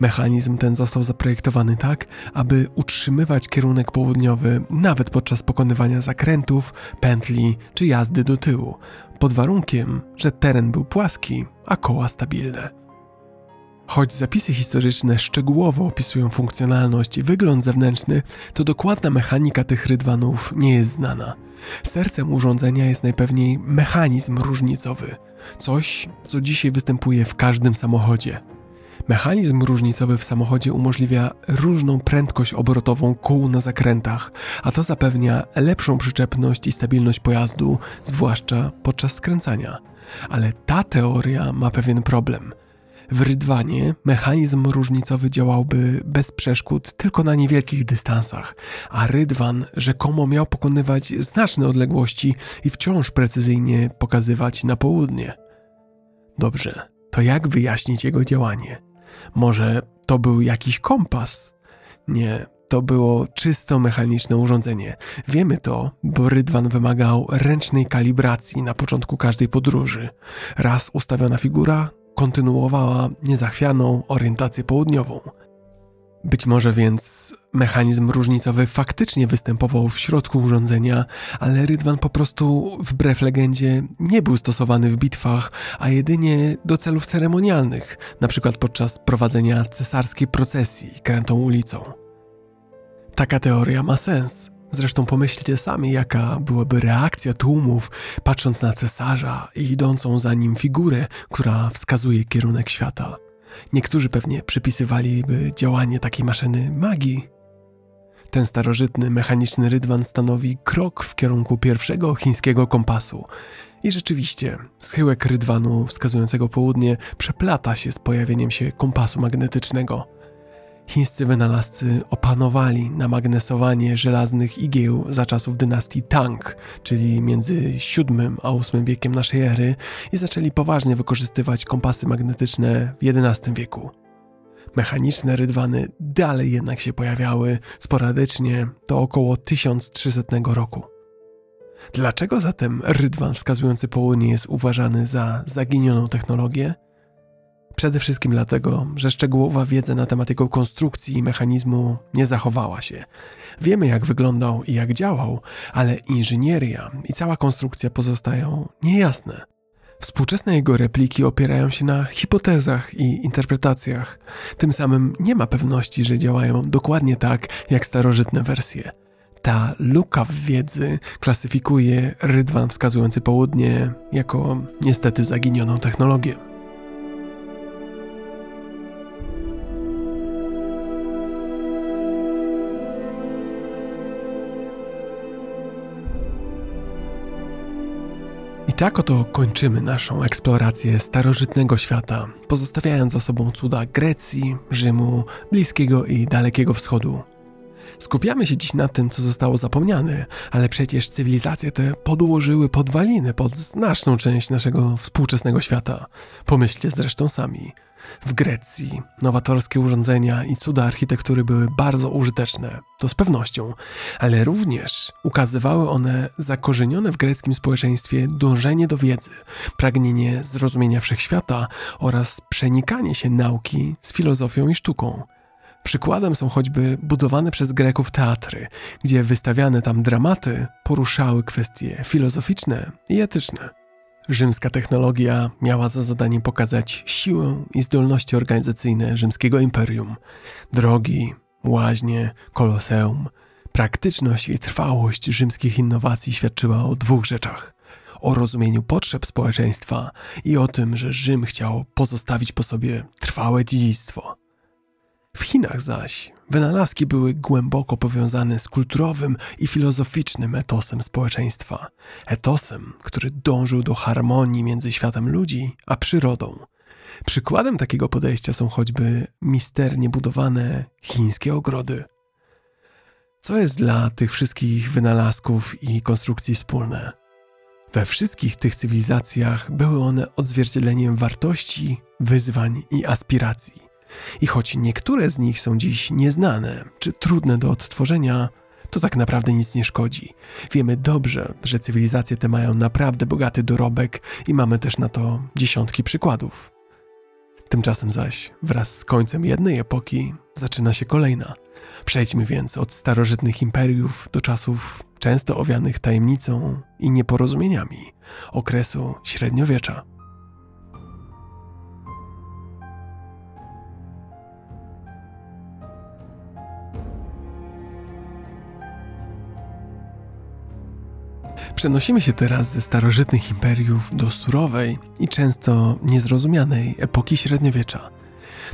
Mechanizm ten został zaprojektowany tak, aby utrzymywać kierunek południowy nawet podczas pokonywania zakrętów, pętli czy jazdy do tyłu, pod warunkiem, że teren był płaski, a koła stabilne. Choć zapisy historyczne szczegółowo opisują funkcjonalność i wygląd zewnętrzny, to dokładna mechanika tych rydwanów nie jest znana. Sercem urządzenia jest najpewniej mechanizm różnicowy, coś, co dzisiaj występuje w każdym samochodzie. Mechanizm różnicowy w samochodzie umożliwia różną prędkość obrotową kół na zakrętach, a to zapewnia lepszą przyczepność i stabilność pojazdu, zwłaszcza podczas skręcania. Ale ta teoria ma pewien problem. W rydwanie mechanizm różnicowy działałby bez przeszkód tylko na niewielkich dystansach, a rydwan rzekomo miał pokonywać znaczne odległości i wciąż precyzyjnie pokazywać na południe. Dobrze, to jak wyjaśnić jego działanie? Może to był jakiś kompas? Nie, to było czysto mechaniczne urządzenie. Wiemy to, bo rydwan wymagał ręcznej kalibracji na początku każdej podróży. Raz ustawiona figura kontynuowała niezachwianą orientację południową. Być może więc mechanizm różnicowy faktycznie występował w środku urządzenia, ale rydwan po prostu, wbrew legendzie, nie był stosowany w bitwach, a jedynie do celów ceremonialnych, np. podczas prowadzenia cesarskiej procesji krętą ulicą. Taka teoria ma sens. Zresztą pomyślcie sami, jaka byłaby reakcja tłumów, patrząc na cesarza i idącą za nim figurę, która wskazuje kierunek świata. Niektórzy pewnie przypisywaliby działanie takiej maszyny magii. Ten starożytny, mechaniczny rydwan stanowi krok w kierunku pierwszego chińskiego kompasu. I rzeczywiście, schyłek rydwanu wskazującego południe przeplata się z pojawieniem się kompasu magnetycznego – Chińscy wynalazcy opanowali namagnesowanie żelaznych igieł za czasów dynastii Tang, czyli między VII a VIII wiekiem naszej ery i zaczęli poważnie wykorzystywać kompasy magnetyczne w XI wieku. Mechaniczne rydwany dalej jednak się pojawiały sporadycznie do około 1300 roku. Dlaczego zatem rydwan wskazujący południe jest uważany za zaginioną technologię? Przede wszystkim dlatego, że szczegółowa wiedza na temat jego konstrukcji i mechanizmu nie zachowała się. Wiemy, jak wyglądał i jak działał, ale inżynieria i cała konstrukcja pozostają niejasne. Współczesne jego repliki opierają się na hipotezach i interpretacjach. Tym samym nie ma pewności, że działają dokładnie tak jak starożytne wersje. Ta luka w wiedzy klasyfikuje rydwan wskazujący południe jako niestety zaginioną technologię. Tak oto kończymy naszą eksplorację starożytnego świata, pozostawiając za sobą cuda Grecji, Rzymu, Bliskiego i Dalekiego Wschodu. Skupiamy się dziś na tym, co zostało zapomniane, ale przecież cywilizacje te podłożyły podwaliny pod znaczną część naszego współczesnego świata. Pomyślcie zresztą sami. W Grecji nowatorskie urządzenia i cuda architektury były bardzo użyteczne, to z pewnością, ale również ukazywały one zakorzenione w greckim społeczeństwie dążenie do wiedzy, pragnienie zrozumienia wszechświata oraz przenikanie się nauki z filozofią i sztuką. Przykładem są choćby budowane przez Greków teatry, gdzie wystawiane tam dramaty poruszały kwestie filozoficzne i etyczne. Rzymska technologia miała za zadanie pokazać siłę i zdolności organizacyjne rzymskiego imperium. Drogi, łaźnie, koloseum, praktyczność i trwałość rzymskich innowacji świadczyła o dwóch rzeczach: o rozumieniu potrzeb społeczeństwa i o tym, że Rzym chciał pozostawić po sobie trwałe dziedzictwo. W Chinach zaś wynalazki były głęboko powiązane z kulturowym i filozoficznym etosem społeczeństwa. Etosem, który dążył do harmonii między światem ludzi a przyrodą. Przykładem takiego podejścia są choćby misternie budowane chińskie ogrody. Co jest dla tych wszystkich wynalazków i konstrukcji wspólne? We wszystkich tych cywilizacjach były one odzwierciedleniem wartości, wyzwań i aspiracji. I choć niektóre z nich są dziś nieznane czy trudne do odtworzenia, to tak naprawdę nic nie szkodzi. Wiemy dobrze, że cywilizacje te mają naprawdę bogaty dorobek i mamy też na to dziesiątki przykładów. Tymczasem zaś, wraz z końcem jednej epoki, zaczyna się kolejna. Przejdźmy więc od starożytnych imperiów do czasów często owianych tajemnicą i nieporozumieniami okresu średniowiecza. Przenosimy się teraz ze starożytnych imperiów do surowej i często niezrozumianej epoki średniowiecza.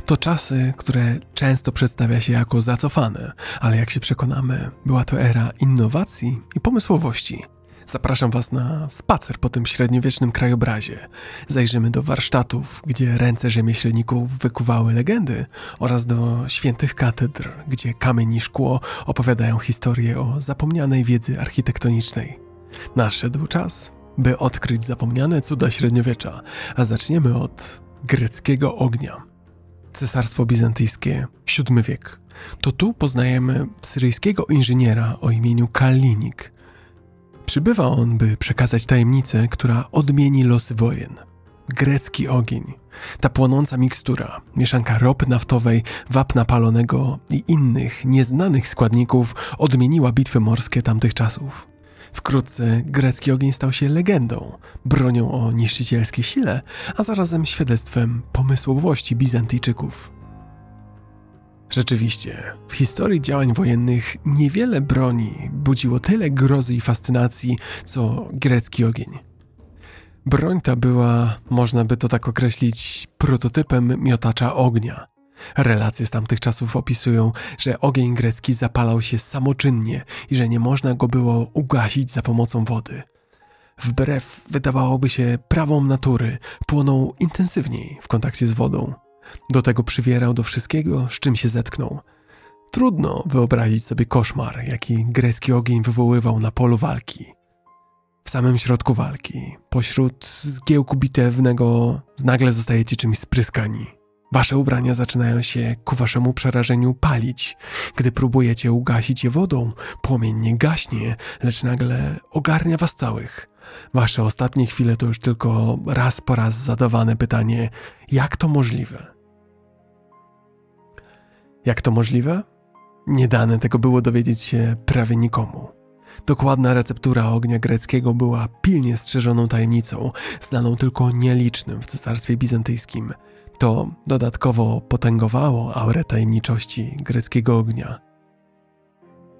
To czasy, które często przedstawia się jako zacofane, ale jak się przekonamy, była to era innowacji i pomysłowości. Zapraszam Was na spacer po tym średniowiecznym krajobrazie. Zajrzymy do warsztatów, gdzie ręce rzemieślników wykuwały legendy, oraz do świętych katedr, gdzie kamień i szkło opowiadają historię o zapomnianej wiedzy architektonicznej. Nadszedł czas, by odkryć zapomniane cuda średniowiecza, a zaczniemy od greckiego ognia. Cesarstwo Bizantyjskie, VII wiek. To tu poznajemy syryjskiego inżyniera o imieniu Kalinik. Przybywa on, by przekazać tajemnicę, która odmieni losy wojen. grecki ogień. Ta płonąca mikstura, mieszanka ropy naftowej, wapna palonego i innych nieznanych składników odmieniła bitwy morskie tamtych czasów. Wkrótce grecki ogień stał się legendą, bronią o niszczycielskiej sile, a zarazem świadectwem pomysłowości Bizantyjczyków. Rzeczywiście, w historii działań wojennych niewiele broni budziło tyle grozy i fascynacji, co grecki ogień. Broń ta była, można by to tak określić, prototypem miotacza ognia. Relacje z tamtych czasów opisują, że ogień grecki zapalał się samoczynnie i że nie można go było ugasić za pomocą wody. Wbrew wydawałoby się prawom natury, płonął intensywniej w kontakcie z wodą. Do tego przywierał do wszystkiego, z czym się zetknął. Trudno wyobrazić sobie koszmar, jaki grecki ogień wywoływał na polu walki. W samym środku walki, pośród zgiełku bitewnego, nagle zostajecie czymś spryskani. Wasze ubrania zaczynają się ku waszemu przerażeniu palić. Gdy próbujecie ugasić je wodą, płomień nie gaśnie, lecz nagle ogarnia was całych. Wasze ostatnie chwile to już tylko raz po raz zadawane pytanie: jak to możliwe? Jak to możliwe? Nie dane tego było dowiedzieć się prawie nikomu. Dokładna receptura ognia greckiego była pilnie strzeżoną tajemnicą, znaną tylko nielicznym w cesarstwie bizantyjskim. To dodatkowo potęgowało aurę tajemniczości greckiego ognia.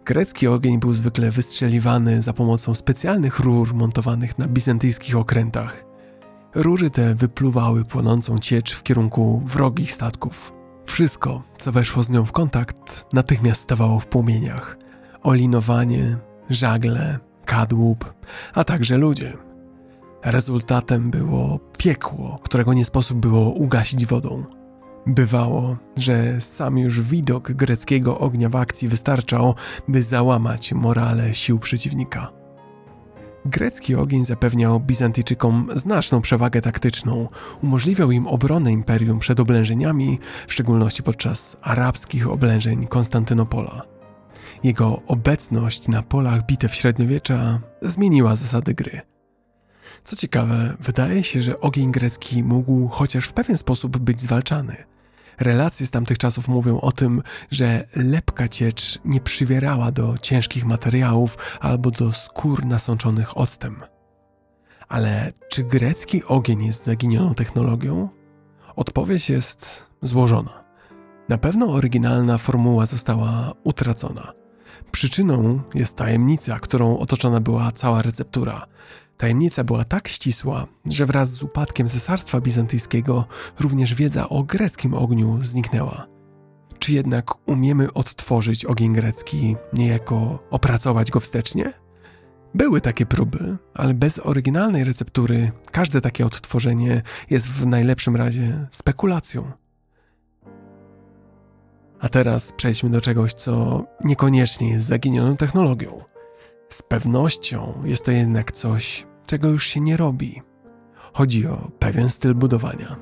Grecki ogień był zwykle wystrzeliwany za pomocą specjalnych rur montowanych na bizantyjskich okrętach. Rury te wypluwały płonącą ciecz w kierunku wrogich statków. Wszystko, co weszło z nią w kontakt, natychmiast stawało w płomieniach. Olinowanie, żagle, kadłub, a także ludzie. Rezultatem było piekło, którego nie sposób było ugasić wodą. Bywało, że sam już widok greckiego ognia w akcji wystarczał, by załamać morale sił przeciwnika. Grecki ogień zapewniał Bizantyjczykom znaczną przewagę taktyczną, umożliwiał im obronę imperium przed oblężeniami, w szczególności podczas arabskich oblężeń Konstantynopola. Jego obecność na polach bitew średniowiecza zmieniła zasady gry. Co ciekawe, wydaje się, że ogień grecki mógł chociaż w pewien sposób być zwalczany – Relacje z tamtych czasów mówią o tym, że lepka ciecz nie przywierała do ciężkich materiałów albo do skór nasączonych octem. Ale czy grecki ogień jest zaginioną technologią? Odpowiedź jest złożona. Na pewno oryginalna formuła została utracona. Przyczyną jest tajemnica, którą otoczona była cała receptura – Tajemnica była tak ścisła, że wraz z upadkiem cesarstwa bizantyjskiego również wiedza o greckim ogniu zniknęła. Czy jednak umiemy odtworzyć ogień grecki, niejako opracować go wstecznie? Były takie próby, ale bez oryginalnej receptury każde takie odtworzenie jest w najlepszym razie spekulacją. A teraz przejdźmy do czegoś, co niekoniecznie jest zaginioną technologią – z pewnością jest to jednak coś, czego już się nie robi. Chodzi o pewien styl budowania.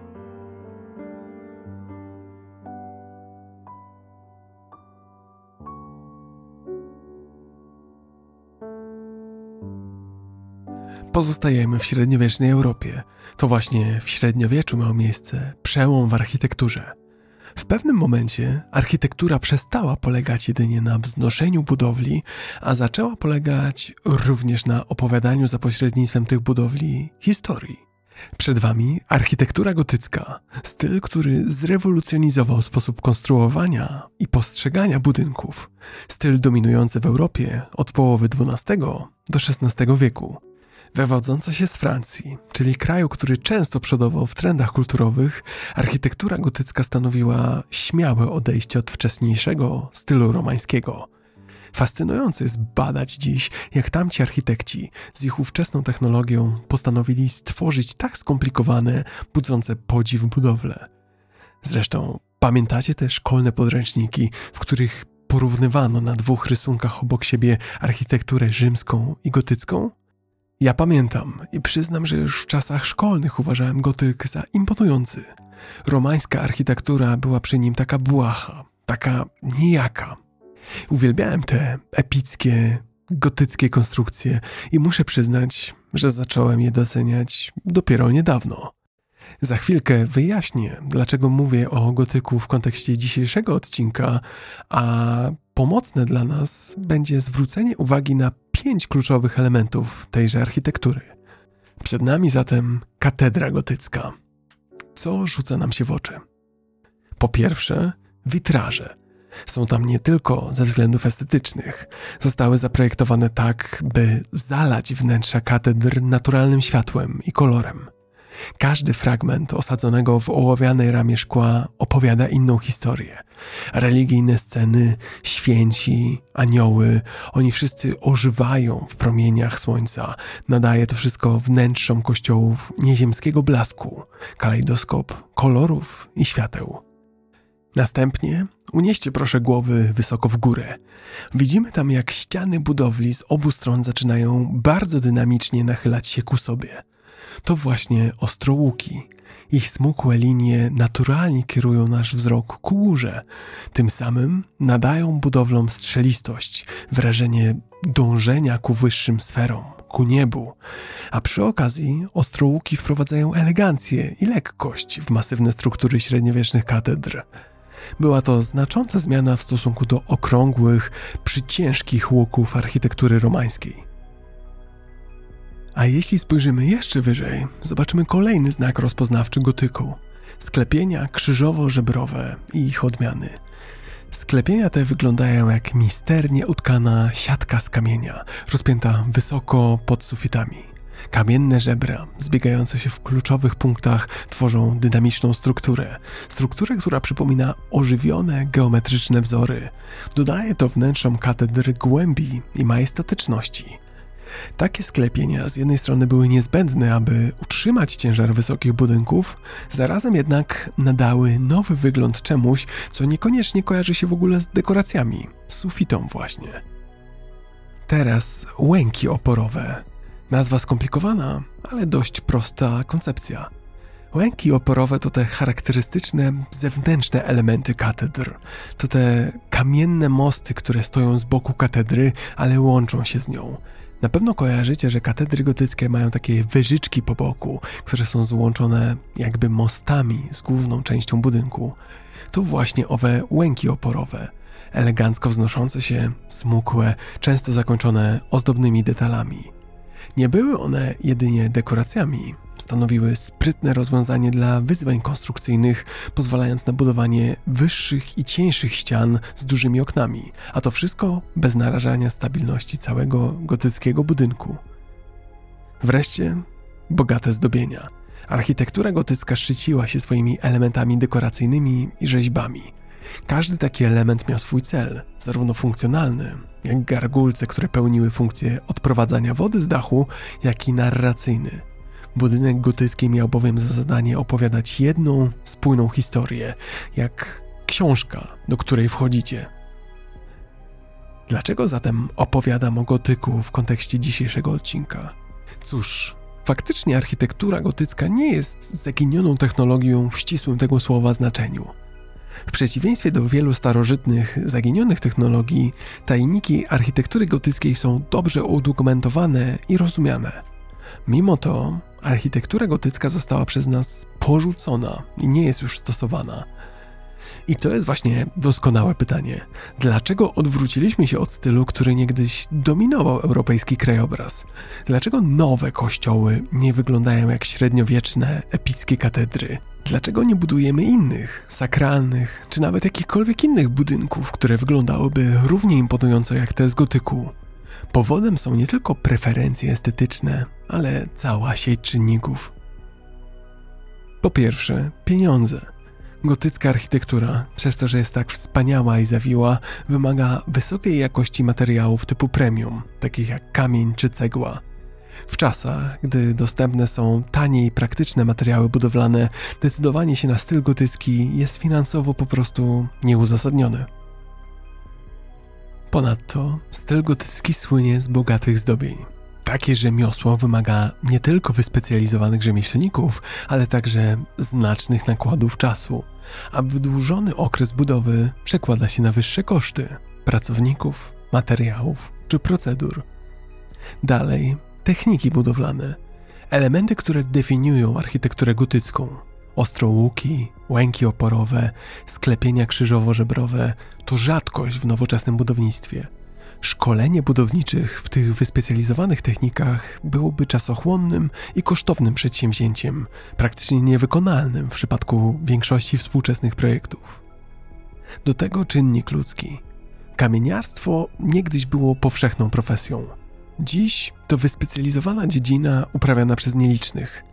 Pozostajemy w średniowiecznej Europie. To właśnie w średniowieczu miał miejsce przełom w architekturze. W pewnym momencie architektura przestała polegać jedynie na wznoszeniu budowli, a zaczęła polegać również na opowiadaniu za pośrednictwem tych budowli historii. Przed Wami architektura gotycka, styl, który zrewolucjonizował sposób konstruowania i postrzegania budynków, styl dominujący w Europie od połowy XII do XVI wieku wywodząca się z Francji, czyli kraju, który często przodował w trendach kulturowych, architektura gotycka stanowiła śmiałe odejście od wcześniejszego stylu romańskiego. Fascynujące jest badać dziś, jak tamci architekci z ich ówczesną technologią postanowili stworzyć tak skomplikowane, budzące podziw budowle. Zresztą pamiętacie te szkolne podręczniki, w których porównywano na dwóch rysunkach obok siebie architekturę rzymską i gotycką? Ja pamiętam i przyznam, że już w czasach szkolnych uważałem gotyk za imponujący. Romańska architektura była przy nim taka błaha, taka nijaka. Uwielbiałem te epickie, gotyckie konstrukcje i muszę przyznać, że zacząłem je doceniać dopiero niedawno. Za chwilkę wyjaśnię, dlaczego mówię o gotyku w kontekście dzisiejszego odcinka, a pomocne dla nas będzie zwrócenie uwagi na pięć kluczowych elementów tejże architektury. Przed nami zatem katedra gotycka. Co rzuca nam się w oczy? Po pierwsze, witraże. Są tam nie tylko ze względów estetycznych. Zostały zaprojektowane tak, by zalać wnętrza katedr naturalnym światłem i kolorem. Każdy fragment osadzonego w ołowianej ramie szkła opowiada inną historię. Religijne sceny, święci, anioły, oni wszyscy ożywają w promieniach słońca. Nadaje to wszystko wnętrzom kościołów nieziemskiego blasku, kalejdoskop kolorów i świateł. Następnie unieście proszę głowy wysoko w górę. Widzimy tam, jak ściany budowli z obu stron zaczynają bardzo dynamicznie nachylać się ku sobie to właśnie ostrołuki. Ich smukłe linie naturalnie kierują nasz wzrok ku górze. Tym samym nadają budowlom strzelistość, wrażenie dążenia ku wyższym sferom, ku niebu. A przy okazji ostrołuki wprowadzają elegancję i lekkość w masywne struktury średniowiecznych katedr. Była to znacząca zmiana w stosunku do okrągłych, przyciężkich łuków architektury romańskiej. A jeśli spojrzymy jeszcze wyżej, zobaczymy kolejny znak rozpoznawczy gotyku. Sklepienia krzyżowo-żebrowe i ich odmiany. Sklepienia te wyglądają jak misternie utkana siatka z kamienia, rozpięta wysoko pod sufitami. Kamienne żebra, zbiegające się w kluczowych punktach, tworzą dynamiczną strukturę. Strukturę, która przypomina ożywione geometryczne wzory. Dodaje to wnętrzom katedry głębi i majestatyczności. Takie sklepienia z jednej strony były niezbędne, aby utrzymać ciężar wysokich budynków, zarazem jednak nadały nowy wygląd czemuś, co niekoniecznie kojarzy się w ogóle z dekoracjami, sufitom właśnie. Teraz łęki oporowe. Nazwa skomplikowana, ale dość prosta koncepcja. Łęki oporowe to te charakterystyczne zewnętrzne elementy katedr. To te kamienne mosty, które stoją z boku katedry, ale łączą się z nią. Na pewno kojarzycie, że katedry gotyckie mają takie wyżyczki po boku, które są złączone jakby mostami z główną częścią budynku. To właśnie owe łęki oporowe, elegancko wznoszące się, smukłe, często zakończone ozdobnymi detalami. Nie były one jedynie dekoracjami, stanowiły sprytne rozwiązanie dla wyzwań konstrukcyjnych, pozwalając na budowanie wyższych i cieńszych ścian z dużymi oknami, a to wszystko bez narażania stabilności całego gotyckiego budynku. Wreszcie bogate zdobienia. Architektura gotycka szczyciła się swoimi elementami dekoracyjnymi i rzeźbami. Każdy taki element miał swój cel, zarówno funkcjonalny, jak gargulce, które pełniły funkcję odprowadzania wody z dachu, jak i narracyjny – Budynek gotycki miał bowiem za zadanie opowiadać jedną spójną historię, jak książka, do której wchodzicie. Dlaczego zatem opowiadam o gotyku w kontekście dzisiejszego odcinka? Cóż, faktycznie architektura gotycka nie jest zaginioną technologią w ścisłym tego słowa znaczeniu. W przeciwieństwie do wielu starożytnych, zaginionych technologii, tajniki architektury gotyckiej są dobrze udokumentowane i rozumiane. Mimo to architektura gotycka została przez nas porzucona i nie jest już stosowana. I to jest właśnie doskonałe pytanie. Dlaczego odwróciliśmy się od stylu, który niegdyś dominował europejski krajobraz? Dlaczego nowe kościoły nie wyglądają jak średniowieczne, epickie katedry? Dlaczego nie budujemy innych, sakralnych, czy nawet jakichkolwiek innych budynków, które wyglądałyby równie imponująco jak te z gotyku? Powodem są nie tylko preferencje estetyczne, ale cała sieć czynników. Po pierwsze, pieniądze. Gotycka architektura, przez to, że jest tak wspaniała i zawiła, wymaga wysokiej jakości materiałów typu premium, takich jak kamień czy cegła. W czasach, gdy dostępne są tanie i praktyczne materiały budowlane, decydowanie się na styl gotycki jest finansowo po prostu nieuzasadnione. Ponadto styl gotycki słynie z bogatych zdobień. Takie rzemiosło wymaga nie tylko wyspecjalizowanych rzemieślników, ale także znacznych nakładów czasu, a wydłużony okres budowy przekłada się na wyższe koszty pracowników, materiałów czy procedur. Dalej, techniki budowlane. Elementy, które definiują architekturę gotycką. Ostrołuki, łęki oporowe, sklepienia krzyżowo-żebrowe to rzadkość w nowoczesnym budownictwie. Szkolenie budowniczych w tych wyspecjalizowanych technikach byłoby czasochłonnym i kosztownym przedsięwzięciem, praktycznie niewykonalnym w przypadku większości współczesnych projektów. Do tego czynnik ludzki. Kamieniarstwo niegdyś było powszechną profesją. Dziś to wyspecjalizowana dziedzina uprawiana przez nielicznych.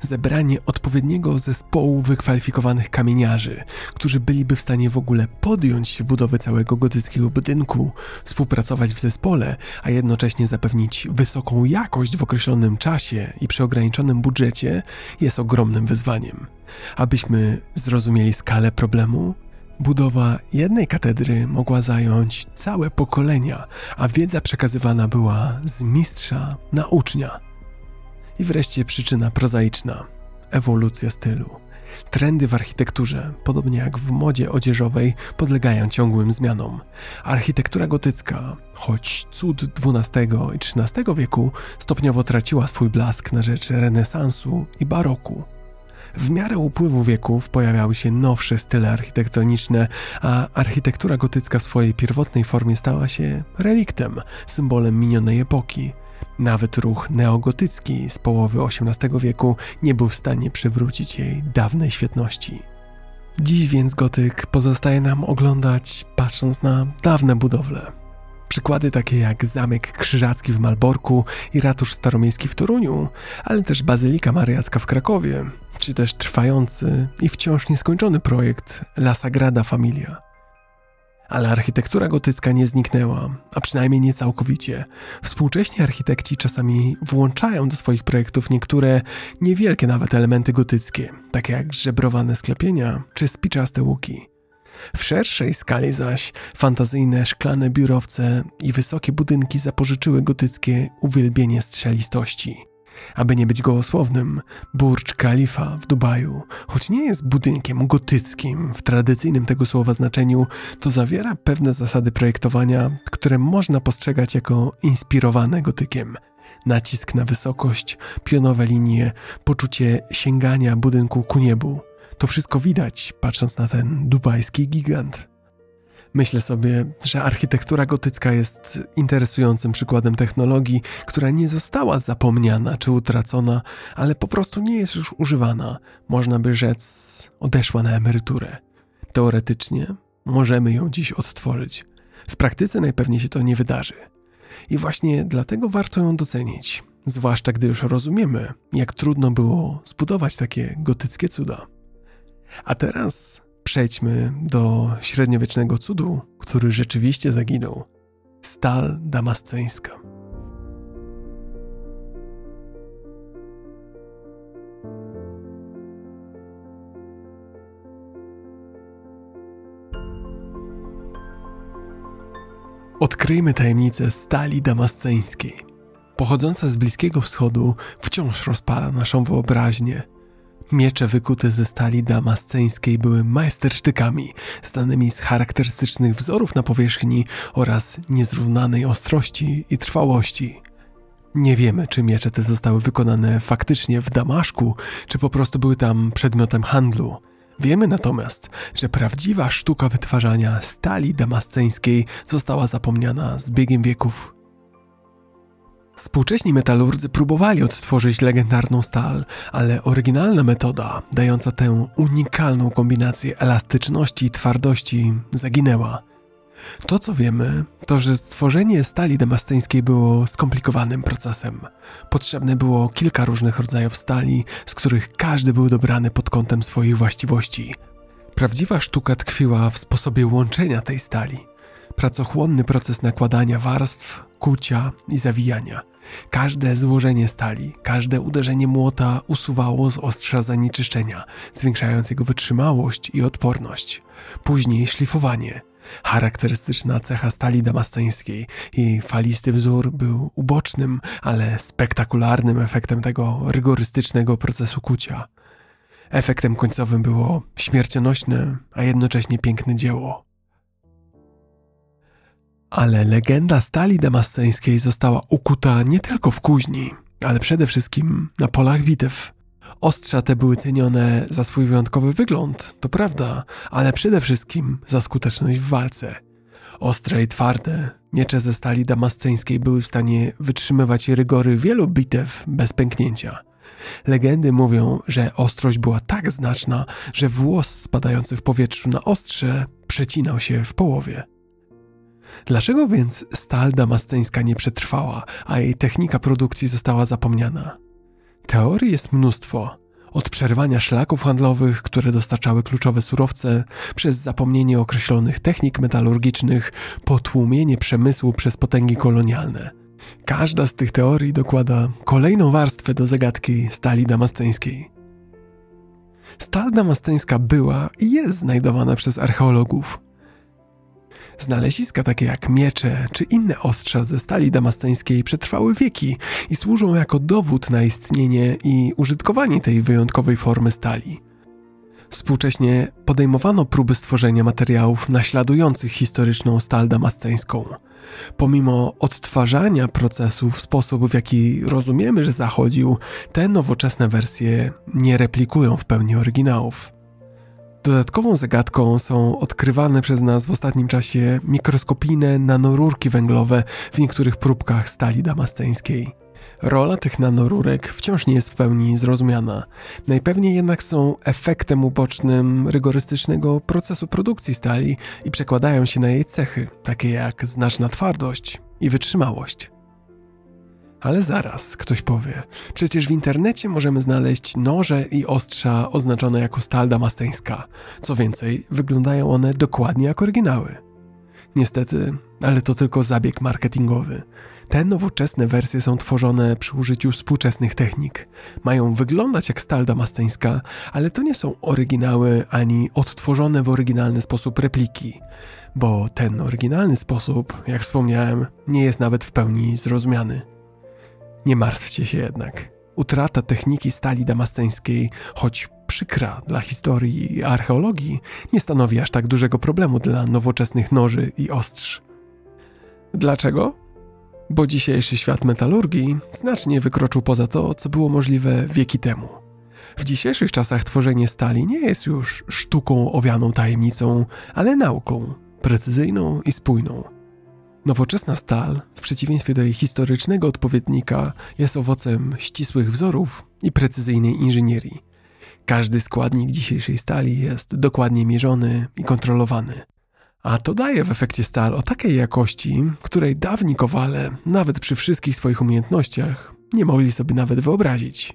Zebranie odpowiedniego zespołu wykwalifikowanych kamieniarzy, którzy byliby w stanie w ogóle podjąć się budowy całego gotyckiego budynku, współpracować w zespole, a jednocześnie zapewnić wysoką jakość w określonym czasie i przy ograniczonym budżecie, jest ogromnym wyzwaniem. Abyśmy zrozumieli skalę problemu, Budowa jednej katedry mogła zająć całe pokolenia, a wiedza przekazywana była z mistrza na ucznia. I wreszcie przyczyna prozaiczna ewolucja stylu. Trendy w architekturze, podobnie jak w modzie odzieżowej, podlegają ciągłym zmianom. Architektura gotycka, choć cud XII i XIII wieku, stopniowo traciła swój blask na rzecz renesansu i baroku. W miarę upływu wieków pojawiały się nowsze style architektoniczne, a architektura gotycka w swojej pierwotnej formie stała się reliktem, symbolem minionej epoki. Nawet ruch neogotycki z połowy XVIII wieku nie był w stanie przywrócić jej dawnej świetności. Dziś więc gotyk pozostaje nam oglądać patrząc na dawne budowle. Przykłady takie jak Zamek Krzyżacki w Malborku i Ratusz Staromiejski w Toruniu, ale też Bazylika Mariacka w Krakowie, czy też trwający i wciąż nieskończony projekt La Sagrada Familia. Ale architektura gotycka nie zniknęła, a przynajmniej nie całkowicie. Współcześni architekci czasami włączają do swoich projektów niektóre niewielkie nawet elementy gotyckie, takie jak żebrowane sklepienia czy spiczaste łuki. W szerszej skali zaś fantazyjne szklane biurowce i wysokie budynki zapożyczyły gotyckie uwielbienie strzelistości. Aby nie być gołosłownym, Burcz Khalifa w Dubaju, choć nie jest budynkiem gotyckim w tradycyjnym tego słowa znaczeniu, to zawiera pewne zasady projektowania, które można postrzegać jako inspirowane gotykiem. Nacisk na wysokość, pionowe linie, poczucie sięgania budynku ku niebu – to wszystko widać, patrząc na ten dubajski gigant. Myślę sobie, że architektura gotycka jest interesującym przykładem technologii, która nie została zapomniana czy utracona, ale po prostu nie jest już używana. Można by rzec, odeszła na emeryturę. Teoretycznie możemy ją dziś odtworzyć. W praktyce najpewniej się to nie wydarzy. I właśnie dlatego warto ją docenić, zwłaszcza gdy już rozumiemy, jak trudno było zbudować takie gotyckie cuda. A teraz przejdźmy do średniowiecznego cudu, który rzeczywiście zaginął. Stal damasceńska. Odkryjmy tajemnicę stali damasceńskiej. Pochodząca z Bliskiego Wschodu wciąż rozpala naszą wyobraźnię – Miecze wykute ze stali damasceńskiej były majstersztykami, znanymi z charakterystycznych wzorów na powierzchni oraz niezrównanej ostrości i trwałości. Nie wiemy, czy miecze te zostały wykonane faktycznie w Damaszku, czy po prostu były tam przedmiotem handlu. Wiemy natomiast, że prawdziwa sztuka wytwarzania stali damasceńskiej została zapomniana z biegiem wieków. Współcześni metalurdzy próbowali odtworzyć legendarną stal, ale oryginalna metoda, dająca tę unikalną kombinację elastyczności i twardości, zaginęła. To, co wiemy, to że stworzenie stali damastyńskiej było skomplikowanym procesem. Potrzebne było kilka różnych rodzajów stali, z których każdy był dobrany pod kątem swoich właściwości. Prawdziwa sztuka tkwiła w sposobie łączenia tej stali. Pracochłonny proces nakładania warstw, kucia i zawijania. Każde złożenie stali, każde uderzenie młota usuwało z ostrza zanieczyszczenia, zwiększając jego wytrzymałość i odporność. Później szlifowanie. Charakterystyczna cecha stali damasceńskiej i falisty wzór był ubocznym, ale spektakularnym efektem tego rygorystycznego procesu kucia. Efektem końcowym było śmiercionośne, a jednocześnie piękne dzieło. Ale legenda stali damasceńskiej została ukuta nie tylko w kuźni. ale przede wszystkim na polach bitew. Ostrza te były cenione za swój wyjątkowy wygląd, to prawda, ale przede wszystkim za skuteczność w walce. Ostre i twarde, miecze ze stali damasceńskiej były w stanie wytrzymywać rygory wielu bitew bez pęknięcia. Legendy mówią, że ostrość była tak znaczna, że włos spadający w powietrzu na ostrze przecinał się w połowie. Dlaczego więc stal damasceńska nie przetrwała, a jej technika produkcji została zapomniana? Teorii jest mnóstwo. Od przerwania szlaków handlowych, które dostarczały kluczowe surowce, przez zapomnienie określonych technik metalurgicznych, po tłumienie przemysłu przez potęgi kolonialne. Każda z tych teorii dokłada kolejną warstwę do zagadki stali damasceńskiej. Stal damasceńska była i jest znajdowana przez archeologów. Znaleziska takie jak miecze czy inne ostrza ze stali damasceńskiej przetrwały wieki i służą jako dowód na istnienie i użytkowanie tej wyjątkowej formy stali. Współcześnie podejmowano próby stworzenia materiałów naśladujących historyczną stal damasceńską. Pomimo odtwarzania procesu w sposób, w jaki rozumiemy, że zachodził, te nowoczesne wersje nie replikują w pełni oryginałów. Dodatkową zagadką są odkrywane przez nas w ostatnim czasie mikroskopijne nanorurki węglowe w niektórych próbkach stali damasceńskiej. Rola tych nanorurek wciąż nie jest w pełni zrozumiana. Najpewniej jednak są efektem ubocznym rygorystycznego procesu produkcji stali i przekładają się na jej cechy, takie jak znaczna twardość i wytrzymałość. Ale zaraz, ktoś powie, przecież w internecie możemy znaleźć noże i ostrza oznaczone jako stal damasteńska. Co więcej, wyglądają one dokładnie jak oryginały. Niestety, ale to tylko zabieg marketingowy. Te nowoczesne wersje są tworzone przy użyciu współczesnych technik. Mają wyglądać jak stal damasteńska, ale to nie są oryginały ani odtworzone w oryginalny sposób repliki, bo ten oryginalny sposób, jak wspomniałem, nie jest nawet w pełni zrozumiany. Nie martwcie się jednak. Utrata techniki stali damasceńskiej, choć przykra dla historii i archeologii, nie stanowi aż tak dużego problemu dla nowoczesnych noży i ostrz. Dlaczego? Bo dzisiejszy świat metalurgii znacznie wykroczył poza to, co było możliwe wieki temu. W dzisiejszych czasach tworzenie stali nie jest już sztuką owianą tajemnicą, ale nauką, precyzyjną i spójną. Nowoczesna stal, w przeciwieństwie do jej historycznego odpowiednika, jest owocem ścisłych wzorów i precyzyjnej inżynierii. Każdy składnik dzisiejszej stali jest dokładnie mierzony i kontrolowany. A to daje w efekcie stal o takiej jakości, której dawni kowale, nawet przy wszystkich swoich umiejętnościach, nie mogli sobie nawet wyobrazić.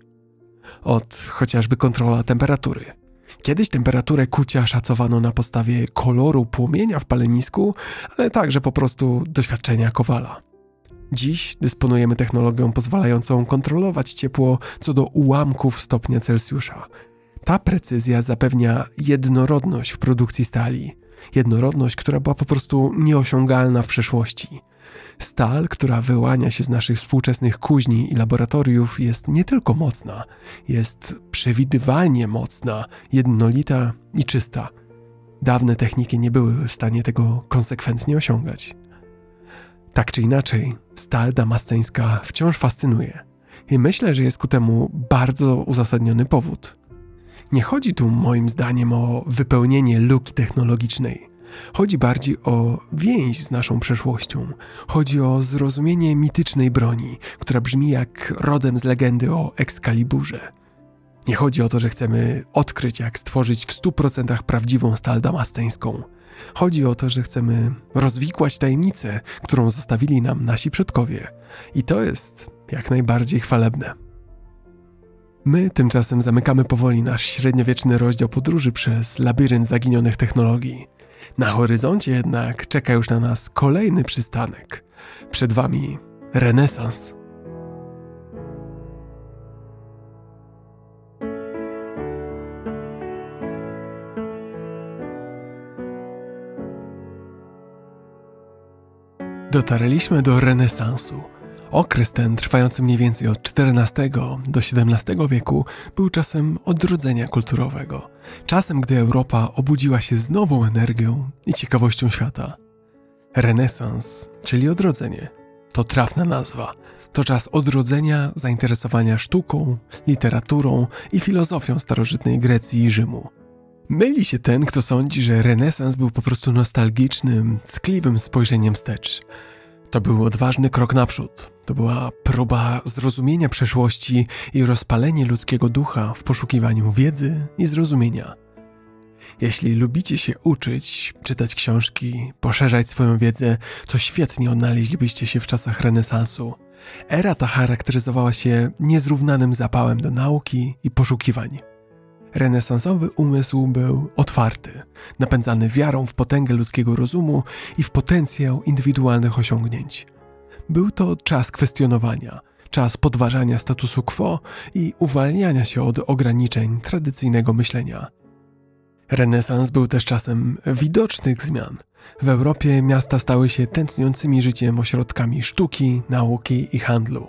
Od chociażby kontrola temperatury – Kiedyś temperaturę kucia szacowano na podstawie koloru płomienia w palenisku, ale także po prostu doświadczenia kowala. Dziś dysponujemy technologią pozwalającą kontrolować ciepło co do ułamków stopnia Celsjusza. Ta precyzja zapewnia jednorodność w produkcji stali. Jednorodność, która była po prostu nieosiągalna w przeszłości. Stal, która wyłania się z naszych współczesnych kuźni i laboratoriów, jest nie tylko mocna, jest przewidywalnie mocna, jednolita i czysta. Dawne techniki nie były w stanie tego konsekwentnie osiągać. Tak czy inaczej, stal damasceńska wciąż fascynuje i myślę, że jest ku temu bardzo uzasadniony powód. Nie chodzi tu moim zdaniem o wypełnienie luki technologicznej. Chodzi bardziej o więź z naszą przeszłością. Chodzi o zrozumienie mitycznej broni, która brzmi jak rodem z legendy o Excaliburze. Nie chodzi o to, że chcemy odkryć, jak stworzyć w 100% prawdziwą stal damasteńską. Chodzi o to, że chcemy rozwikłać tajemnicę, którą zostawili nam nasi przodkowie. I to jest jak najbardziej chwalebne. My tymczasem zamykamy powoli nasz średniowieczny rozdział podróży przez labirynt zaginionych technologii. Na horyzoncie jednak czeka już na nas kolejny przystanek. Przed Wami renesans. Dotarliśmy do renesansu Okres ten, trwający mniej więcej od XIV do XVII wieku, był czasem odrodzenia kulturowego. Czasem, gdy Europa obudziła się z nową energią i ciekawością świata. Renesans, czyli odrodzenie, to trafna nazwa. To czas odrodzenia zainteresowania sztuką, literaturą i filozofią starożytnej Grecji i Rzymu. Myli się ten, kto sądzi, że renesans był po prostu nostalgicznym, ckliwym spojrzeniem wstecz. To był odważny krok naprzód. To była próba zrozumienia przeszłości i rozpalenie ludzkiego ducha w poszukiwaniu wiedzy i zrozumienia. Jeśli lubicie się uczyć, czytać książki, poszerzać swoją wiedzę, to świetnie odnaleźlibyście się w czasach renesansu. Era ta charakteryzowała się niezrównanym zapałem do nauki i poszukiwań. Renesansowy umysł był otwarty, napędzany wiarą w potęgę ludzkiego rozumu i w potencjał indywidualnych osiągnięć. Był to czas kwestionowania, czas podważania statusu quo i uwalniania się od ograniczeń tradycyjnego myślenia. Renesans był też czasem widocznych zmian. W Europie miasta stały się tętniącymi życiem ośrodkami sztuki, nauki i handlu.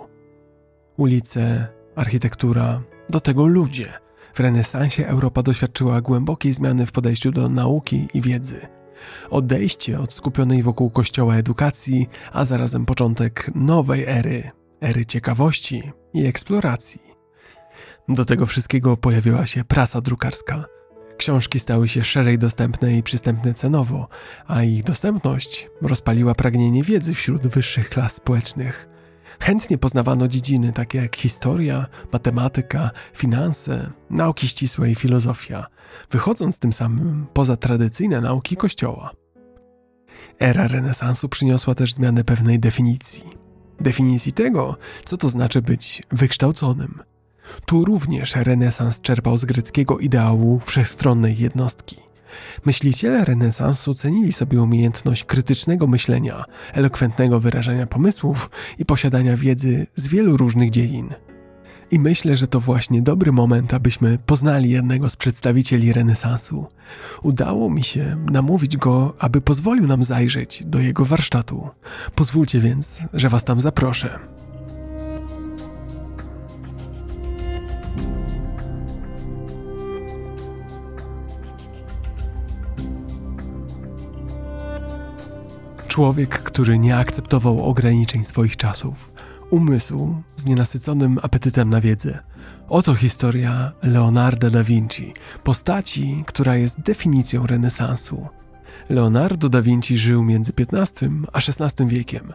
Ulice, architektura, do tego ludzie. W renesansie Europa doświadczyła głębokiej zmiany w podejściu do nauki i wiedzy. Odejście od skupionej wokół kościoła edukacji, a zarazem początek nowej ery, ery ciekawości i eksploracji. Do tego wszystkiego pojawiła się prasa drukarska – Książki stały się szerzej dostępne i przystępne cenowo, a ich dostępność rozpaliła pragnienie wiedzy wśród wyższych klas społecznych. Chętnie poznawano dziedziny takie jak historia, matematyka, finanse, nauki ścisłe i filozofia, wychodząc tym samym poza tradycyjne nauki Kościoła. Era renesansu przyniosła też zmianę pewnej definicji. Definicji tego, co to znaczy być wykształconym – tu również renesans czerpał z greckiego ideału wszechstronnej jednostki. Myśliciele renesansu cenili sobie umiejętność krytycznego myślenia, elokwentnego wyrażania pomysłów i posiadania wiedzy z wielu różnych dziedzin. I myślę, że to właśnie dobry moment, abyśmy poznali jednego z przedstawicieli renesansu. Udało mi się namówić go, aby pozwolił nam zajrzeć do jego warsztatu. Pozwólcie więc, że was tam zaproszę. Człowiek, który nie akceptował ograniczeń swoich czasów, umysł z nienasyconym apetytem na wiedzę. Oto historia Leonarda da Vinci, postaci, która jest definicją renesansu. Leonardo da Vinci żył między XV a XVI wiekiem.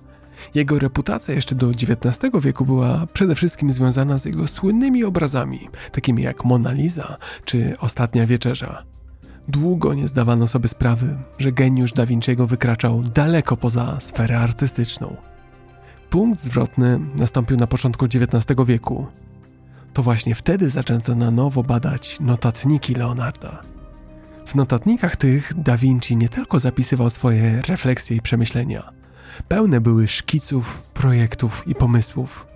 Jego reputacja jeszcze do XIX wieku była przede wszystkim związana z jego słynnymi obrazami, takimi jak Mona Lisa czy Ostatnia Wieczerza. Długo nie zdawano sobie sprawy, że geniusz Da Vinciego wykraczał daleko poza sferę artystyczną. Punkt zwrotny nastąpił na początku XIX wieku. To właśnie wtedy zaczęto na nowo badać notatniki Leonarda. W notatnikach tych Da Vinci nie tylko zapisywał swoje refleksje i przemyślenia, pełne były szkiców, projektów i pomysłów.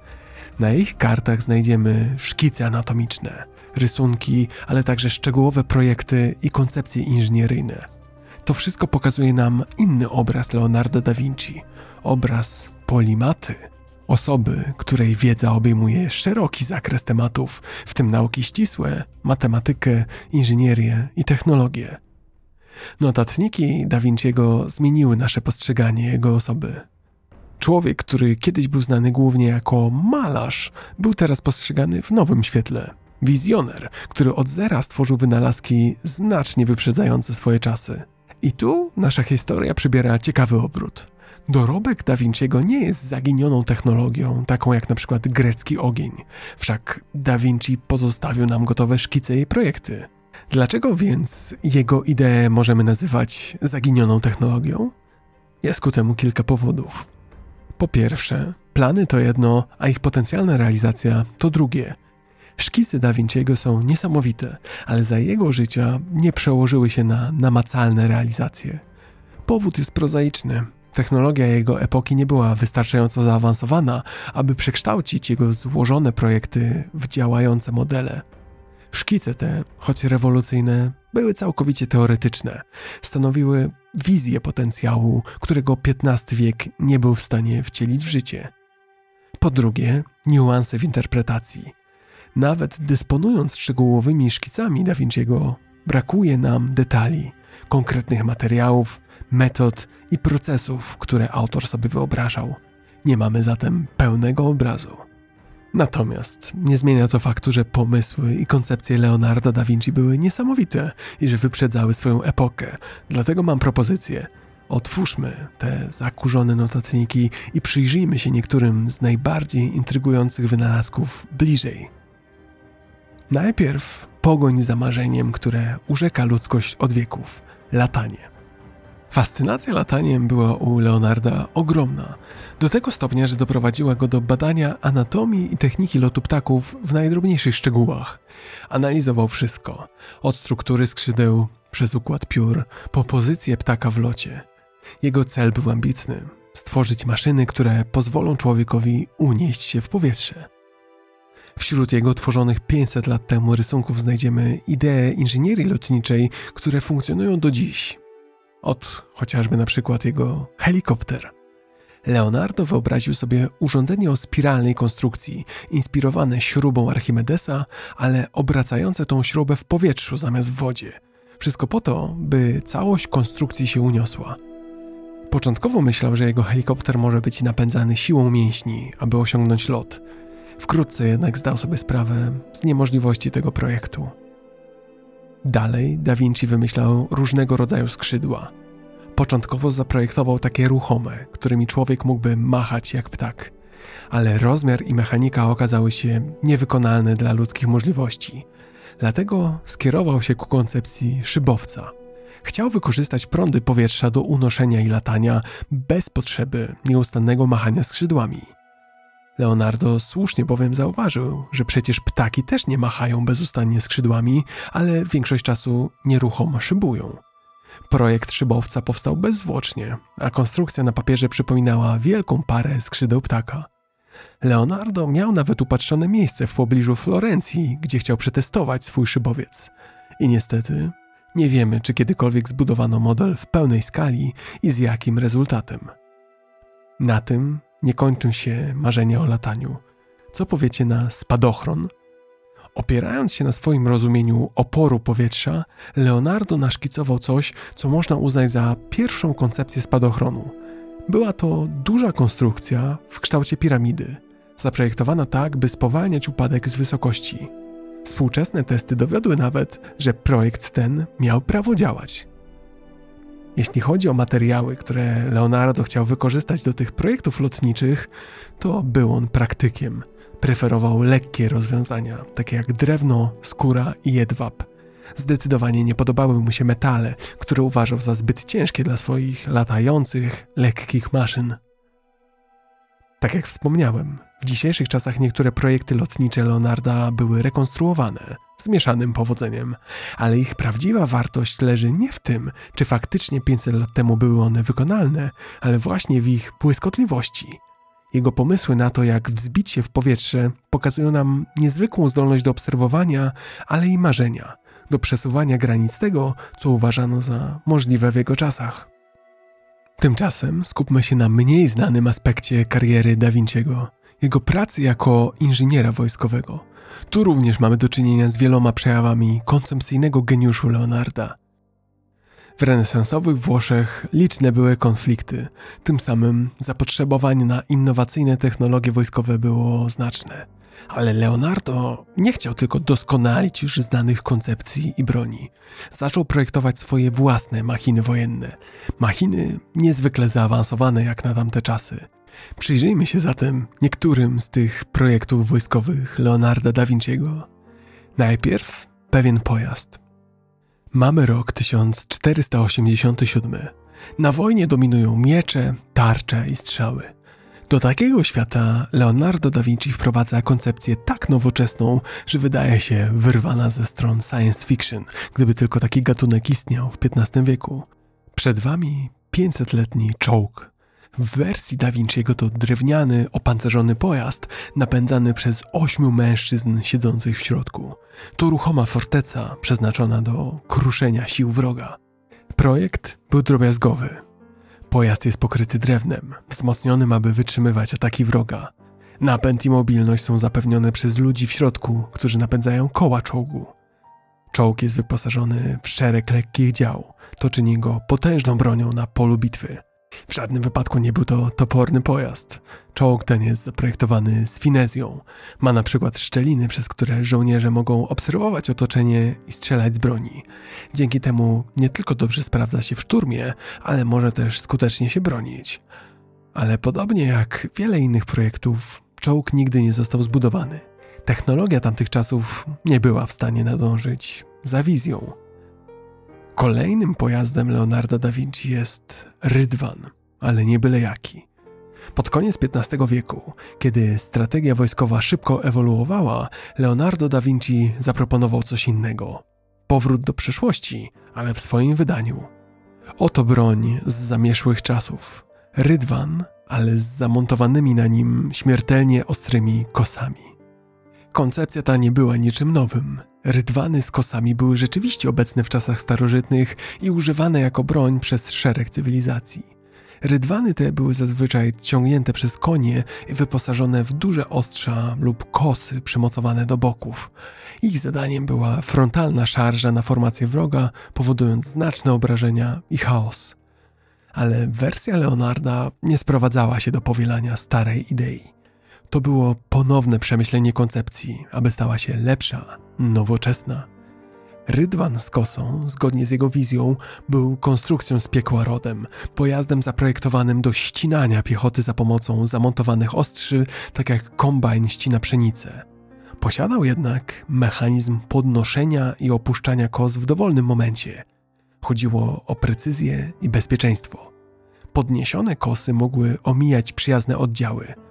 Na ich kartach znajdziemy szkice anatomiczne, rysunki, ale także szczegółowe projekty i koncepcje inżynieryjne. To wszystko pokazuje nam inny obraz Leonardo da Vinci obraz polimaty, osoby, której wiedza obejmuje szeroki zakres tematów, w tym nauki ścisłe, matematykę, inżynierię i technologię. Notatniki Da Vinciego zmieniły nasze postrzeganie jego osoby. Człowiek, który kiedyś był znany głównie jako malarz, był teraz postrzegany w nowym świetle Wizjoner, który od zera stworzył wynalazki znacznie wyprzedzające swoje czasy. I tu nasza historia przybiera ciekawy obrót. Dorobek Da Vinciego nie jest zaginioną technologią, taką jak na przykład grecki ogień. Wszak Da Vinci pozostawił nam gotowe szkice i projekty. Dlaczego więc jego ideę możemy nazywać zaginioną technologią? Jest ku temu kilka powodów. Po pierwsze, plany to jedno, a ich potencjalna realizacja to drugie – Szkicy Da Vinciego są niesamowite, ale za jego życia nie przełożyły się na namacalne realizacje. Powód jest prozaiczny. Technologia jego epoki nie była wystarczająco zaawansowana, aby przekształcić jego złożone projekty w działające modele. Szkice te, choć rewolucyjne, były całkowicie teoretyczne. Stanowiły wizję potencjału, którego XV wiek nie był w stanie wcielić w życie. Po drugie, niuanse w interpretacji. Nawet dysponując szczegółowymi szkicami Da Vinciego, brakuje nam detali, konkretnych materiałów, metod i procesów, które autor sobie wyobrażał. Nie mamy zatem pełnego obrazu. Natomiast nie zmienia to faktu, że pomysły i koncepcje Leonardo da Vinci były niesamowite i że wyprzedzały swoją epokę. Dlatego mam propozycję. Otwórzmy te zakurzone notatniki i przyjrzyjmy się niektórym z najbardziej intrygujących wynalazków bliżej. Najpierw pogoń za marzeniem, które urzeka ludzkość od wieków latanie. Fascynacja lataniem była u Leonarda ogromna, do tego stopnia, że doprowadziła go do badania anatomii i techniki lotu ptaków w najdrobniejszych szczegółach. Analizował wszystko, od struktury skrzydeł przez układ piór, po pozycję ptaka w locie. Jego cel był ambitny stworzyć maszyny, które pozwolą człowiekowi unieść się w powietrze. Wśród jego tworzonych 500 lat temu rysunków znajdziemy idee inżynierii lotniczej, które funkcjonują do dziś. Od chociażby na przykład jego helikopter. Leonardo wyobraził sobie urządzenie o spiralnej konstrukcji, inspirowane śrubą Archimedesa, ale obracające tą śrubę w powietrzu zamiast w wodzie. Wszystko po to, by całość konstrukcji się uniosła. Początkowo myślał, że jego helikopter może być napędzany siłą mięśni, aby osiągnąć lot. Wkrótce jednak zdał sobie sprawę z niemożliwości tego projektu. Dalej Da Vinci wymyślał różnego rodzaju skrzydła. Początkowo zaprojektował takie ruchome, którymi człowiek mógłby machać jak ptak, ale rozmiar i mechanika okazały się niewykonalne dla ludzkich możliwości. Dlatego skierował się ku koncepcji szybowca. Chciał wykorzystać prądy powietrza do unoszenia i latania bez potrzeby nieustannego machania skrzydłami. Leonardo słusznie bowiem zauważył, że przecież ptaki też nie machają bezustannie skrzydłami, ale większość czasu nieruchomo szybują. Projekt szybowca powstał bezzwłocznie, a konstrukcja na papierze przypominała wielką parę skrzydeł ptaka. Leonardo miał nawet upatrzone miejsce w pobliżu Florencji, gdzie chciał przetestować swój szybowiec. I niestety nie wiemy, czy kiedykolwiek zbudowano model w pełnej skali i z jakim rezultatem. Na tym nie kończą się marzenia o lataniu. Co powiecie na spadochron? Opierając się na swoim rozumieniu oporu powietrza, Leonardo naszkicował coś, co można uznać za pierwszą koncepcję spadochronu. Była to duża konstrukcja w kształcie piramidy, zaprojektowana tak, by spowalniać upadek z wysokości. Współczesne testy dowiodły nawet, że projekt ten miał prawo działać. Jeśli chodzi o materiały, które Leonardo chciał wykorzystać do tych projektów lotniczych, to był on praktykiem. Preferował lekkie rozwiązania, takie jak drewno, skóra i jedwab. Zdecydowanie nie podobały mu się metale, które uważał za zbyt ciężkie dla swoich latających, lekkich maszyn. Tak jak wspomniałem, w dzisiejszych czasach niektóre projekty lotnicze Leonarda były rekonstruowane z mieszanym powodzeniem, ale ich prawdziwa wartość leży nie w tym, czy faktycznie 500 lat temu były one wykonalne, ale właśnie w ich błyskotliwości. Jego pomysły na to, jak wzbić się w powietrze, pokazują nam niezwykłą zdolność do obserwowania, ale i marzenia, do przesuwania granic tego, co uważano za możliwe w jego czasach. Tymczasem skupmy się na mniej znanym aspekcie kariery Da Vinciego, jego pracy jako inżyniera wojskowego. Tu również mamy do czynienia z wieloma przejawami koncepcyjnego geniuszu Leonarda. W renesansowych Włoszech liczne były konflikty, tym samym zapotrzebowanie na innowacyjne technologie wojskowe było znaczne. Ale Leonardo nie chciał tylko doskonalić już znanych koncepcji i broni. Zaczął projektować swoje własne machiny wojenne. Machiny niezwykle zaawansowane jak na tamte czasy. Przyjrzyjmy się zatem niektórym z tych projektów wojskowych Leonarda da Vinciego. Najpierw pewien pojazd. Mamy rok 1487. Na wojnie dominują miecze, tarcze i strzały. Do takiego świata Leonardo da Vinci wprowadza koncepcję tak nowoczesną, że wydaje się wyrwana ze stron science fiction, gdyby tylko taki gatunek istniał w XV wieku. Przed wami 500-letni czołg. W wersji Da Vinciego to drewniany, opancerzony pojazd napędzany przez ośmiu mężczyzn siedzących w środku. To ruchoma forteca przeznaczona do kruszenia sił wroga. Projekt był drobiazgowy, Pojazd jest pokryty drewnem, wzmocnionym, aby wytrzymywać ataki wroga. Napęd i mobilność są zapewnione przez ludzi w środku, którzy napędzają koła czołgu. Czołg jest wyposażony w szereg lekkich dział, to czyni go potężną bronią na polu bitwy. W żadnym wypadku nie był to toporny pojazd. Czołg ten jest zaprojektowany z finezją. Ma na przykład szczeliny, przez które żołnierze mogą obserwować otoczenie i strzelać z broni. Dzięki temu nie tylko dobrze sprawdza się w szturmie, ale może też skutecznie się bronić. Ale podobnie jak wiele innych projektów, czołg nigdy nie został zbudowany. Technologia tamtych czasów nie była w stanie nadążyć za wizją. Kolejnym pojazdem Leonarda da Vinci jest Rydwan, ale nie byle jaki. Pod koniec XV wieku, kiedy strategia wojskowa szybko ewoluowała, Leonardo da Vinci zaproponował coś innego. Powrót do przeszłości, ale w swoim wydaniu. Oto broń z zamieszłych czasów. Rydwan, ale z zamontowanymi na nim śmiertelnie ostrymi kosami. Koncepcja ta nie była niczym nowym. Rydwany z kosami były rzeczywiście obecne w czasach starożytnych i używane jako broń przez szereg cywilizacji. Rydwany te były zazwyczaj ciągnięte przez konie i wyposażone w duże ostrza lub kosy przymocowane do boków. Ich zadaniem była frontalna szarża na formację wroga, powodując znaczne obrażenia i chaos. Ale wersja Leonarda nie sprowadzała się do powielania starej idei. To było ponowne przemyślenie koncepcji, aby stała się lepsza, nowoczesna. Rydwan z kosą, zgodnie z jego wizją, był konstrukcją z piekła rodem, pojazdem zaprojektowanym do ścinania piechoty za pomocą zamontowanych ostrzy, tak jak kombajn ścina pszenicę. Posiadał jednak mechanizm podnoszenia i opuszczania kos w dowolnym momencie. Chodziło o precyzję i bezpieczeństwo. Podniesione kosy mogły omijać przyjazne oddziały –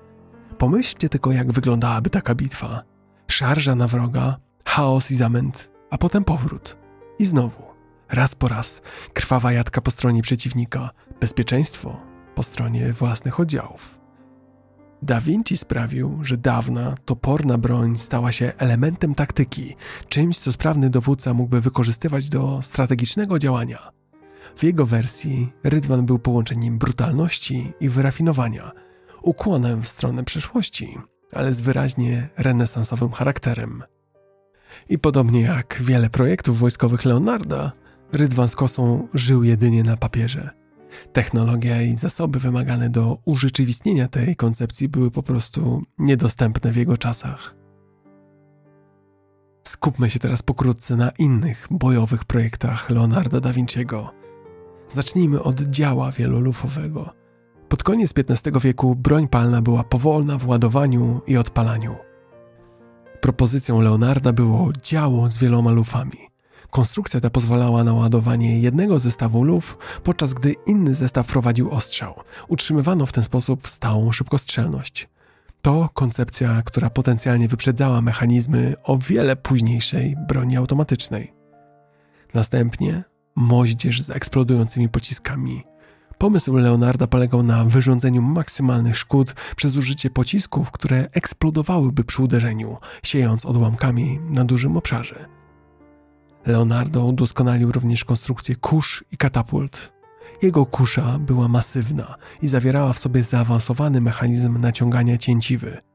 Pomyślcie tylko, jak wyglądałaby taka bitwa. Szarża na wroga, chaos i zamęt, a potem powrót. I znowu, raz po raz, krwawa jadka po stronie przeciwnika, bezpieczeństwo po stronie własnych oddziałów. Da Vinci sprawił, że dawna, toporna broń stała się elementem taktyki, czymś, co sprawny dowódca mógłby wykorzystywać do strategicznego działania. W jego wersji Rydwan był połączeniem brutalności i wyrafinowania – ukłonem w stronę przyszłości, ale z wyraźnie renesansowym charakterem. I podobnie jak wiele projektów wojskowych Leonarda, Rydwan z Kosą żył jedynie na papierze. Technologia i zasoby wymagane do urzeczywistnienia tej koncepcji były po prostu niedostępne w jego czasach. Skupmy się teraz pokrótce na innych bojowych projektach Leonarda da Vinciego. Zacznijmy od działa wielolufowego – pod koniec XV wieku broń palna była powolna w ładowaniu i odpalaniu. Propozycją Leonarda było działo z wieloma lufami. Konstrukcja ta pozwalała na ładowanie jednego zestawu luf, podczas gdy inny zestaw prowadził ostrzał. Utrzymywano w ten sposób stałą szybkostrzelność. To koncepcja, która potencjalnie wyprzedzała mechanizmy o wiele późniejszej broni automatycznej. Następnie moździerz z eksplodującymi pociskami – Pomysł Leonarda polegał na wyrządzeniu maksymalnych szkód przez użycie pocisków, które eksplodowałyby przy uderzeniu, siejąc odłamkami na dużym obszarze. Leonardo udoskonalił również konstrukcję kusz i katapult. Jego kusza była masywna i zawierała w sobie zaawansowany mechanizm naciągania cięciwy –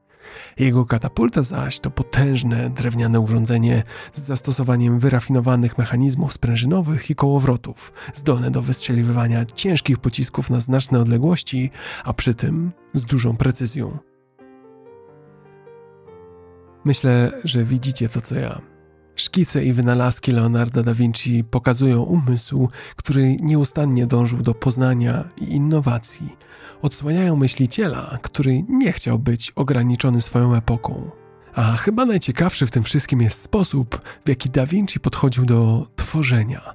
jego katapulta zaś to potężne drewniane urządzenie z zastosowaniem wyrafinowanych mechanizmów sprężynowych i kołowrotów, zdolne do wystrzeliwania ciężkich pocisków na znaczne odległości, a przy tym z dużą precyzją. Myślę, że widzicie to co ja. Szkice i wynalazki Leonarda da Vinci pokazują umysł, który nieustannie dążył do poznania i innowacji. Odsłaniają myśliciela, który nie chciał być ograniczony swoją epoką. A chyba najciekawszy w tym wszystkim jest sposób, w jaki da Vinci podchodził do tworzenia.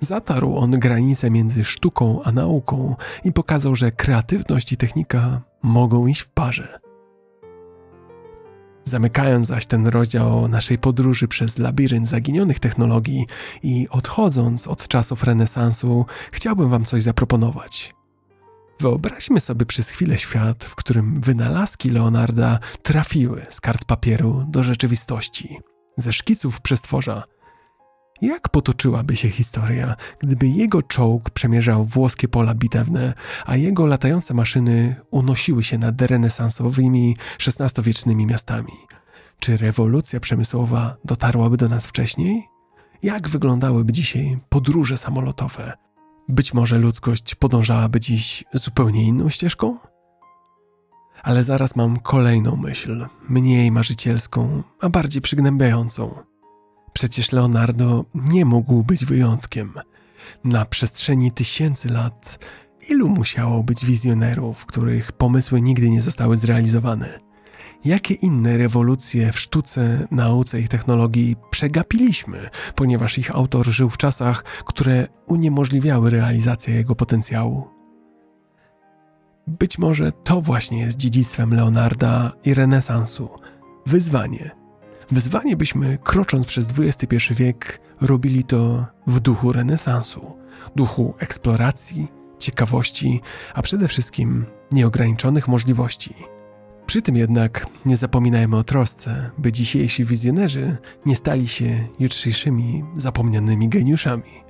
Zatarł on granicę między sztuką a nauką i pokazał, że kreatywność i technika mogą iść w parze. Zamykając zaś ten rozdział naszej podróży przez labirynt zaginionych technologii i odchodząc od czasów renesansu, chciałbym Wam coś zaproponować. Wyobraźmy sobie przez chwilę świat, w którym wynalazki Leonarda trafiły z kart papieru do rzeczywistości, ze szkiców przestworza – jak potoczyłaby się historia, gdyby jego czołg przemierzał włoskie pola bitewne, a jego latające maszyny unosiły się nad renesansowymi, XVI-wiecznymi miastami? Czy rewolucja przemysłowa dotarłaby do nas wcześniej? Jak wyglądałyby dzisiaj podróże samolotowe? Być może ludzkość podążałaby dziś zupełnie inną ścieżką? Ale zaraz mam kolejną myśl, mniej marzycielską, a bardziej przygnębiającą. Przecież Leonardo nie mógł być wyjątkiem. Na przestrzeni tysięcy lat ilu musiało być wizjonerów, których pomysły nigdy nie zostały zrealizowane? Jakie inne rewolucje w sztuce, nauce i technologii przegapiliśmy, ponieważ ich autor żył w czasach, które uniemożliwiały realizację jego potencjału? Być może to właśnie jest dziedzictwem Leonarda i renesansu wyzwanie. Wyzwanie, byśmy krocząc przez XXI wiek robili to w duchu renesansu, duchu eksploracji, ciekawości, a przede wszystkim nieograniczonych możliwości. Przy tym jednak nie zapominajmy o trosce, by dzisiejsi wizjonerzy nie stali się jutrzejszymi zapomnianymi geniuszami.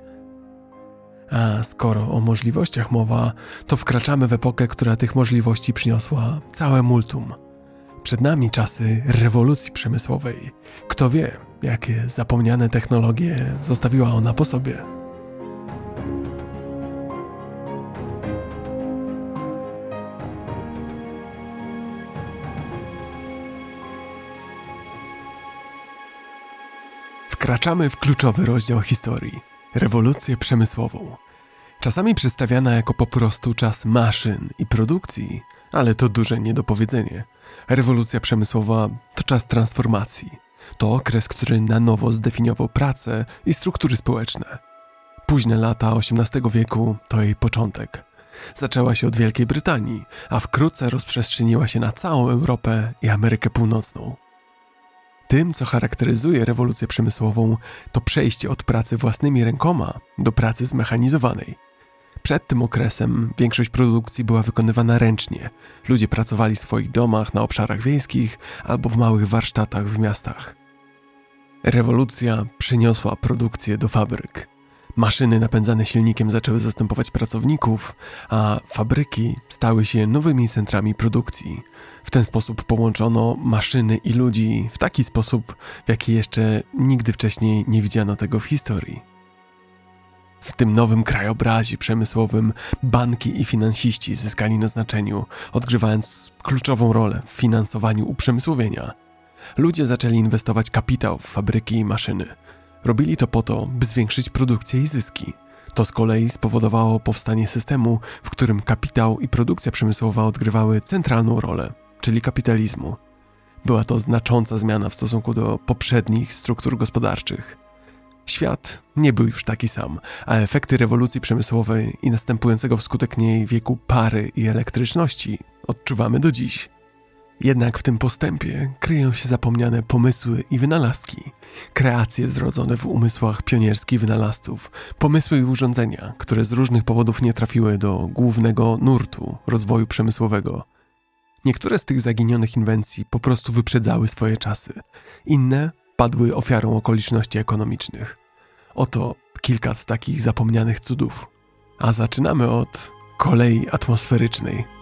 A skoro o możliwościach mowa, to wkraczamy w epokę, która tych możliwości przyniosła całe multum. Przed nami czasy rewolucji przemysłowej. Kto wie, jakie zapomniane technologie zostawiła ona po sobie. Wkraczamy w kluczowy rozdział historii rewolucję przemysłową. Czasami przedstawiana jako po prostu czas maszyn i produkcji, ale to duże niedopowiedzenie. Rewolucja przemysłowa to czas transformacji. To okres, który na nowo zdefiniował pracę i struktury społeczne. Późne lata XVIII wieku to jej początek. Zaczęła się od Wielkiej Brytanii, a wkrótce rozprzestrzeniła się na całą Europę i Amerykę Północną. Tym, co charakteryzuje rewolucję przemysłową, to przejście od pracy własnymi rękoma do pracy zmechanizowanej. Przed tym okresem większość produkcji była wykonywana ręcznie. Ludzie pracowali w swoich domach na obszarach wiejskich albo w małych warsztatach w miastach. Rewolucja przyniosła produkcję do fabryk. Maszyny napędzane silnikiem zaczęły zastępować pracowników, a fabryki stały się nowymi centrami produkcji. W ten sposób połączono maszyny i ludzi w taki sposób, w jaki jeszcze nigdy wcześniej nie widziano tego w historii. W tym nowym krajobrazie przemysłowym banki i finansiści zyskali na znaczeniu, odgrywając kluczową rolę w finansowaniu uprzemysłowienia. Ludzie zaczęli inwestować kapitał w fabryki i maszyny – Robili to po to, by zwiększyć produkcję i zyski. To z kolei spowodowało powstanie systemu, w którym kapitał i produkcja przemysłowa odgrywały centralną rolę, czyli kapitalizmu. Była to znacząca zmiana w stosunku do poprzednich struktur gospodarczych. Świat nie był już taki sam, a efekty rewolucji przemysłowej i następującego wskutek niej wieku pary i elektryczności odczuwamy do dziś. Jednak w tym postępie kryją się zapomniane pomysły i wynalazki, kreacje zrodzone w umysłach pionierskich wynalazców, pomysły i urządzenia, które z różnych powodów nie trafiły do głównego nurtu rozwoju przemysłowego. Niektóre z tych zaginionych inwencji po prostu wyprzedzały swoje czasy, inne padły ofiarą okoliczności ekonomicznych. Oto kilka z takich zapomnianych cudów. A zaczynamy od kolei atmosferycznej.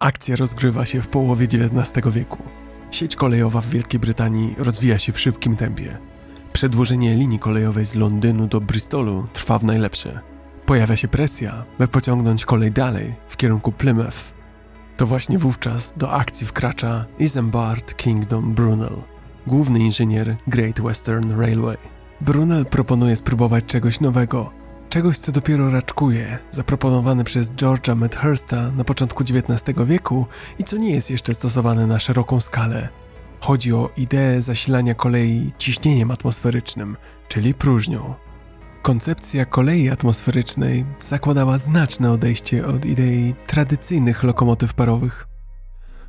Akcja rozgrywa się w połowie XIX wieku. Sieć kolejowa w Wielkiej Brytanii rozwija się w szybkim tempie. Przedłużenie linii kolejowej z Londynu do Bristolu trwa w najlepsze. Pojawia się presja, by pociągnąć kolej dalej w kierunku Plymouth. To właśnie wówczas do akcji wkracza Isambard Kingdom Brunel, główny inżynier Great Western Railway. Brunel proponuje spróbować czegoś nowego, Czegoś, co dopiero raczkuje, zaproponowane przez George'a Medhursta na początku XIX wieku i co nie jest jeszcze stosowane na szeroką skalę. Chodzi o ideę zasilania kolei ciśnieniem atmosferycznym, czyli próżnią. Koncepcja kolei atmosferycznej zakładała znaczne odejście od idei tradycyjnych lokomotyw parowych.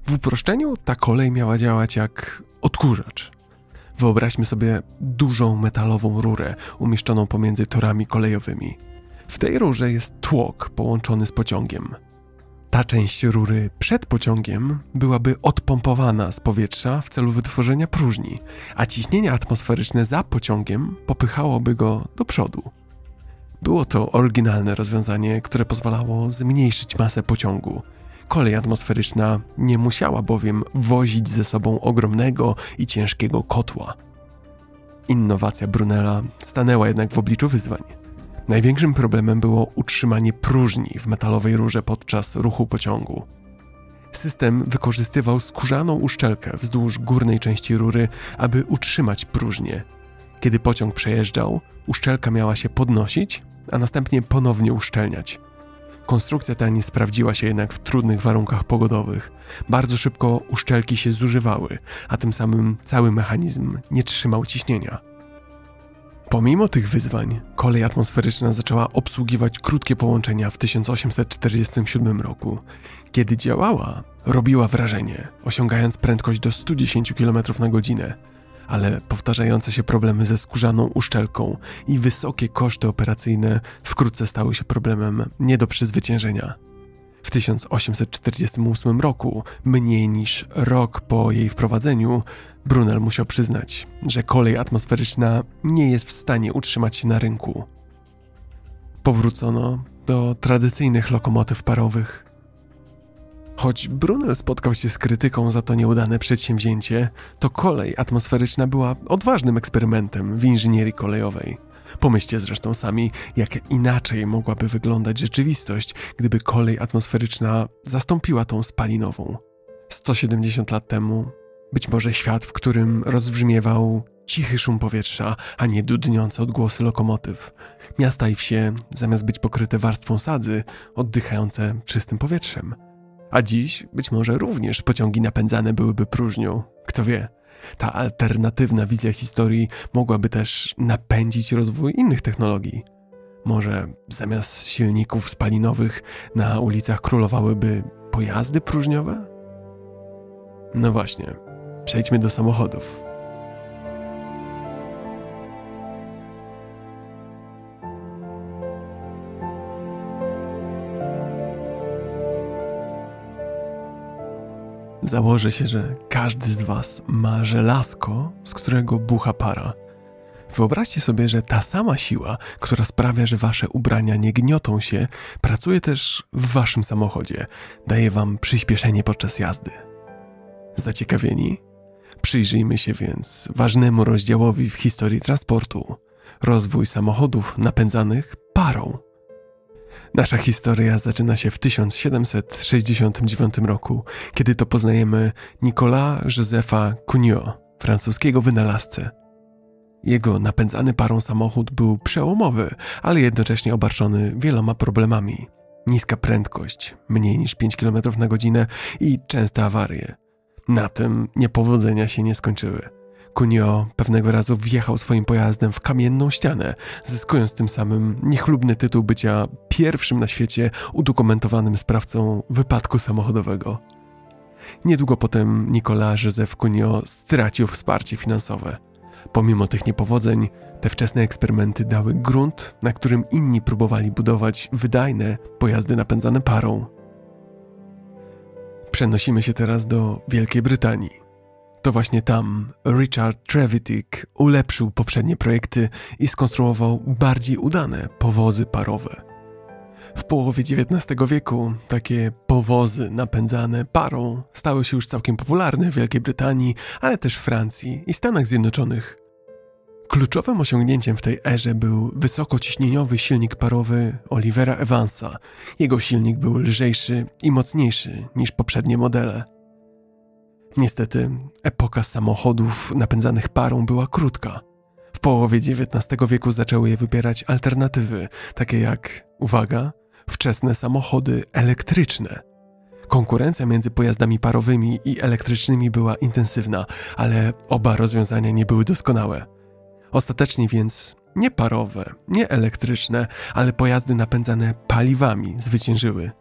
W uproszczeniu ta kolej miała działać jak odkurzacz, Wyobraźmy sobie dużą metalową rurę umieszczoną pomiędzy torami kolejowymi. W tej rurze jest tłok połączony z pociągiem. Ta część rury przed pociągiem byłaby odpompowana z powietrza w celu wytworzenia próżni, a ciśnienie atmosferyczne za pociągiem popychałoby go do przodu. Było to oryginalne rozwiązanie, które pozwalało zmniejszyć masę pociągu. Kolej atmosferyczna nie musiała bowiem wozić ze sobą ogromnego i ciężkiego kotła. Innowacja Brunella stanęła jednak w obliczu wyzwań. Największym problemem było utrzymanie próżni w metalowej rurze podczas ruchu pociągu. System wykorzystywał skórzaną uszczelkę wzdłuż górnej części rury, aby utrzymać próżnię. Kiedy pociąg przejeżdżał, uszczelka miała się podnosić, a następnie ponownie uszczelniać. Konstrukcja ta nie sprawdziła się jednak w trudnych warunkach pogodowych. Bardzo szybko uszczelki się zużywały, a tym samym cały mechanizm nie trzymał ciśnienia. Pomimo tych wyzwań, kolej atmosferyczna zaczęła obsługiwać krótkie połączenia w 1847 roku. Kiedy działała, robiła wrażenie, osiągając prędkość do 110 km na godzinę, ale powtarzające się problemy ze skórzaną uszczelką i wysokie koszty operacyjne wkrótce stały się problemem nie do przezwyciężenia. W 1848 roku, mniej niż rok po jej wprowadzeniu, Brunel musiał przyznać, że kolej atmosferyczna nie jest w stanie utrzymać się na rynku. Powrócono do tradycyjnych lokomotyw parowych. Choć Brunel spotkał się z krytyką za to nieudane przedsięwzięcie, to kolej atmosferyczna była odważnym eksperymentem w inżynierii kolejowej. Pomyślcie zresztą sami, jak inaczej mogłaby wyglądać rzeczywistość, gdyby kolej atmosferyczna zastąpiła tą spalinową. 170 lat temu, być może świat, w którym rozbrzmiewał cichy szum powietrza, a nie dudniące odgłosy lokomotyw. Miasta i wsie, zamiast być pokryte warstwą sadzy, oddychające czystym powietrzem. A dziś być może również pociągi napędzane byłyby próżnią. Kto wie? Ta alternatywna wizja historii mogłaby też napędzić rozwój innych technologii. Może zamiast silników spalinowych na ulicach królowałyby pojazdy próżniowe? No właśnie, przejdźmy do samochodów. Założę się, że każdy z Was ma żelazko, z którego bucha para. Wyobraźcie sobie, że ta sama siła, która sprawia, że Wasze ubrania nie gniotą się, pracuje też w Waszym samochodzie, daje Wam przyspieszenie podczas jazdy. Zaciekawieni? Przyjrzyjmy się więc ważnemu rozdziałowi w historii transportu rozwój samochodów napędzanych parą. Nasza historia zaczyna się w 1769 roku, kiedy to poznajemy Nicolas Josepha Cugnot, francuskiego wynalazcę. Jego napędzany parą samochód był przełomowy, ale jednocześnie obarczony wieloma problemami. Niska prędkość, mniej niż 5 km na godzinę i częste awarie. Na tym niepowodzenia się nie skończyły. Kunio pewnego razu wjechał swoim pojazdem w kamienną ścianę, zyskując tym samym niechlubny tytuł bycia pierwszym na świecie udokumentowanym sprawcą wypadku samochodowego. Niedługo potem Nicolas Józef Kunio stracił wsparcie finansowe. Pomimo tych niepowodzeń, te wczesne eksperymenty dały grunt, na którym inni próbowali budować wydajne pojazdy napędzane parą. Przenosimy się teraz do Wielkiej Brytanii. To właśnie tam Richard Trevithick ulepszył poprzednie projekty i skonstruował bardziej udane powozy parowe. W połowie XIX wieku takie powozy napędzane parą stały się już całkiem popularne w Wielkiej Brytanii, ale też Francji i Stanach Zjednoczonych. Kluczowym osiągnięciem w tej erze był wysokociśnieniowy silnik parowy Olivera Evansa. Jego silnik był lżejszy i mocniejszy niż poprzednie modele. Niestety, epoka samochodów napędzanych parą była krótka. W połowie XIX wieku zaczęły je wybierać alternatywy, takie jak, uwaga, wczesne samochody elektryczne. Konkurencja między pojazdami parowymi i elektrycznymi była intensywna, ale oba rozwiązania nie były doskonałe. Ostatecznie więc nie parowe, nie elektryczne, ale pojazdy napędzane paliwami zwyciężyły.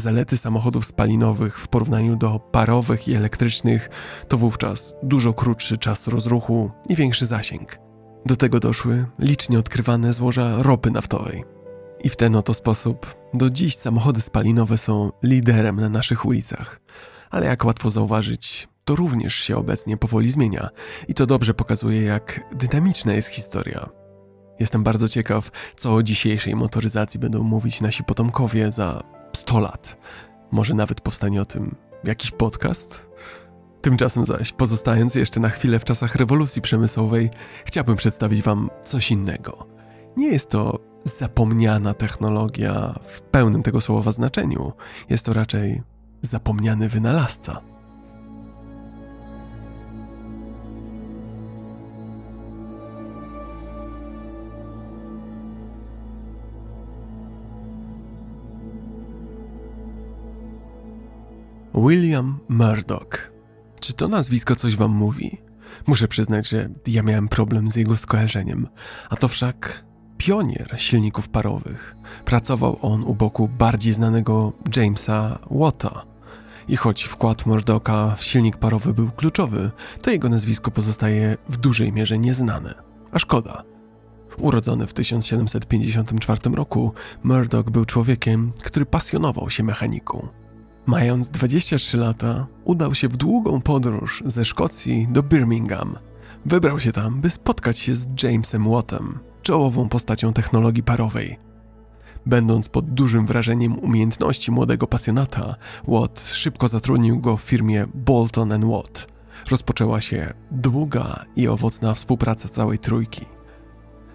Zalety samochodów spalinowych w porównaniu do parowych i elektrycznych to wówczas dużo krótszy czas rozruchu i większy zasięg. Do tego doszły licznie odkrywane złoża ropy naftowej. I w ten oto sposób do dziś samochody spalinowe są liderem na naszych ulicach. Ale jak łatwo zauważyć, to również się obecnie powoli zmienia i to dobrze pokazuje, jak dynamiczna jest historia. Jestem bardzo ciekaw, co o dzisiejszej motoryzacji będą mówić nasi potomkowie za 100 lat. Może nawet powstanie o tym jakiś podcast? Tymczasem zaś, pozostając jeszcze na chwilę w czasach rewolucji przemysłowej, chciałbym przedstawić Wam coś innego. Nie jest to zapomniana technologia w pełnym tego słowa znaczeniu, jest to raczej zapomniany wynalazca. William Murdoch. Czy to nazwisko coś wam mówi? Muszę przyznać, że ja miałem problem z jego skojarzeniem, a to wszak pionier silników parowych. Pracował on u boku bardziej znanego Jamesa Watta. I choć wkład Murdocha w silnik parowy był kluczowy, to jego nazwisko pozostaje w dużej mierze nieznane. A szkoda. Urodzony w 1754 roku, Murdoch był człowiekiem, który pasjonował się mechaniką. Mając 23 lata, udał się w długą podróż ze Szkocji do Birmingham. Wybrał się tam, by spotkać się z Jamesem Wattem, czołową postacią technologii parowej. Będąc pod dużym wrażeniem umiejętności młodego pasjonata, Watt szybko zatrudnił go w firmie Bolton Watt. Rozpoczęła się długa i owocna współpraca całej trójki.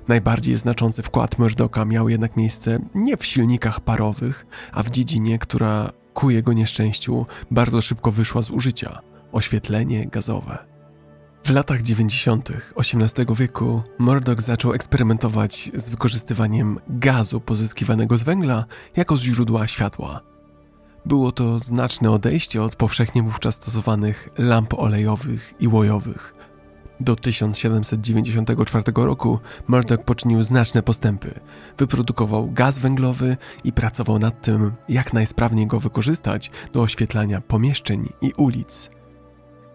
Najbardziej znaczący wkład Murdocha miał jednak miejsce nie w silnikach parowych, a w dziedzinie, która ku jego nieszczęściu bardzo szybko wyszła z użycia oświetlenie gazowe. W latach 90. XVIII wieku Murdoch zaczął eksperymentować z wykorzystywaniem gazu pozyskiwanego z węgla jako źródła światła. Było to znaczne odejście od powszechnie wówczas stosowanych lamp olejowych i łojowych, do 1794 roku Murdoch poczynił znaczne postępy. Wyprodukował gaz węglowy i pracował nad tym, jak najsprawniej go wykorzystać do oświetlania pomieszczeń i ulic.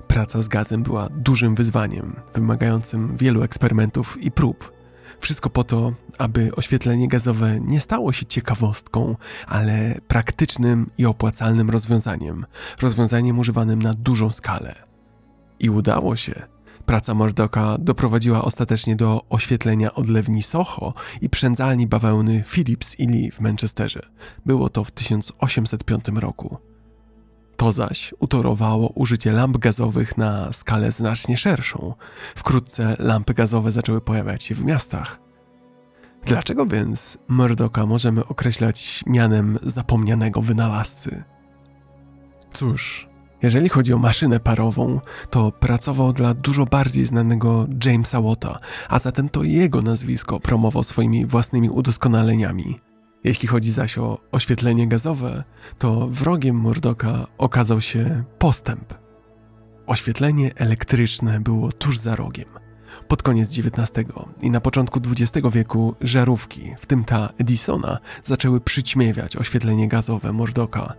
Praca z gazem była dużym wyzwaniem, wymagającym wielu eksperymentów i prób. Wszystko po to, aby oświetlenie gazowe nie stało się ciekawostką, ale praktycznym i opłacalnym rozwiązaniem, rozwiązaniem używanym na dużą skalę. I udało się. Praca Mordoka doprowadziła ostatecznie do oświetlenia odlewni Soho i przędzalni bawełny Philips i Lee w Manchesterze. Było to w 1805 roku. To zaś utorowało użycie lamp gazowych na skalę znacznie szerszą. Wkrótce lampy gazowe zaczęły pojawiać się w miastach. Dlaczego więc Murdocha możemy określać mianem zapomnianego wynalazcy? Cóż, jeżeli chodzi o maszynę parową, to pracował dla dużo bardziej znanego Jamesa Watta, a zatem to jego nazwisko promował swoimi własnymi udoskonaleniami. Jeśli chodzi zaś o oświetlenie gazowe, to wrogiem Murdocha okazał się postęp. Oświetlenie elektryczne było tuż za rogiem. Pod koniec XIX i na początku XX wieku żarówki, w tym ta Edisona, zaczęły przyćmiewiać oświetlenie gazowe Murdocha.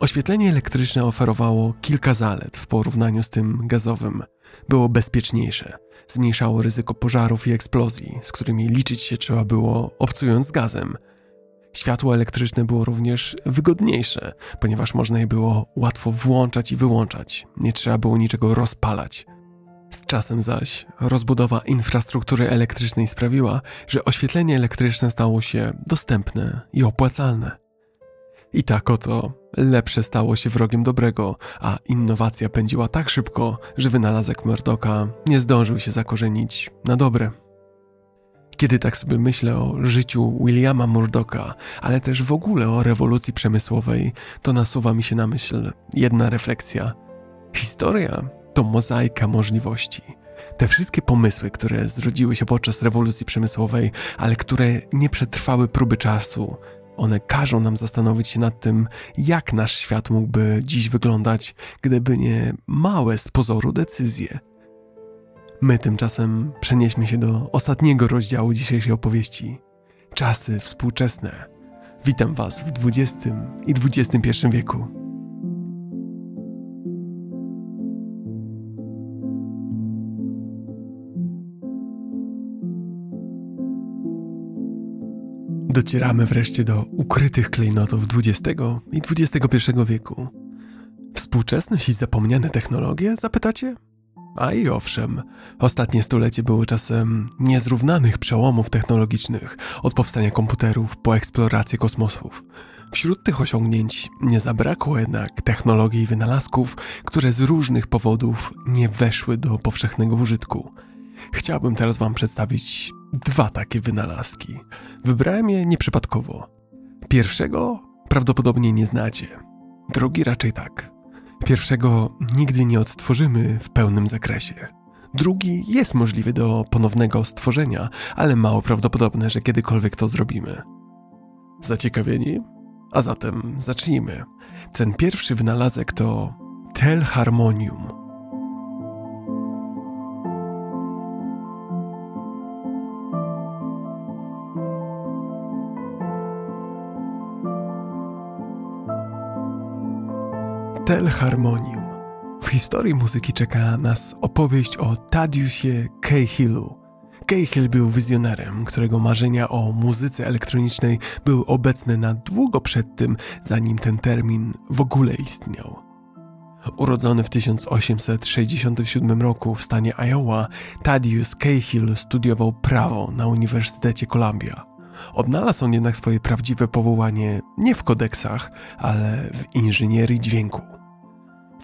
Oświetlenie elektryczne oferowało kilka zalet w porównaniu z tym gazowym. Było bezpieczniejsze, zmniejszało ryzyko pożarów i eksplozji, z którymi liczyć się trzeba było obcując z gazem. Światło elektryczne było również wygodniejsze, ponieważ można je było łatwo włączać i wyłączać, nie trzeba było niczego rozpalać. Z czasem zaś rozbudowa infrastruktury elektrycznej sprawiła, że oświetlenie elektryczne stało się dostępne i opłacalne. I tak oto lepsze stało się wrogiem dobrego, a innowacja pędziła tak szybko, że wynalazek Murdocha nie zdążył się zakorzenić na dobre. Kiedy tak sobie myślę o życiu Williama Murdocha, ale też w ogóle o rewolucji przemysłowej, to nasuwa mi się na myśl jedna refleksja. Historia to mozaika możliwości. Te wszystkie pomysły, które zrodziły się podczas rewolucji przemysłowej, ale które nie przetrwały próby czasu, one każą nam zastanowić się nad tym, jak nasz świat mógłby dziś wyglądać, gdyby nie małe z pozoru decyzje. My tymczasem przenieśmy się do ostatniego rozdziału dzisiejszej opowieści. Czasy współczesne. Witam Was w XX i XXI wieku. Docieramy wreszcie do ukrytych klejnotów XX i XXI wieku. Współczesność i zapomniane technologie, zapytacie? A i owszem, ostatnie stulecie było czasem niezrównanych przełomów technologicznych, od powstania komputerów po eksplorację kosmosów. Wśród tych osiągnięć nie zabrakło jednak technologii i wynalazków, które z różnych powodów nie weszły do powszechnego użytku. Chciałbym teraz Wam przedstawić dwa takie wynalazki. Wybrałem je nieprzypadkowo. Pierwszego prawdopodobnie nie znacie, drugi raczej tak. Pierwszego nigdy nie odtworzymy w pełnym zakresie. Drugi jest możliwy do ponownego stworzenia, ale mało prawdopodobne, że kiedykolwiek to zrobimy. Zaciekawieni? A zatem zacznijmy. Ten pierwszy wynalazek to telharmonium. Telharmonium. W historii muzyki czeka nas opowieść o Tadiusie Cahillu. Cahill był wizjonerem, którego marzenia o muzyce elektronicznej były obecne na długo przed tym, zanim ten termin w ogóle istniał. Urodzony w 1867 roku w stanie Iowa, Thaddeus Cahill studiował prawo na Uniwersytecie Columbia. Odnalazł on jednak swoje prawdziwe powołanie nie w kodeksach, ale w inżynierii dźwięku.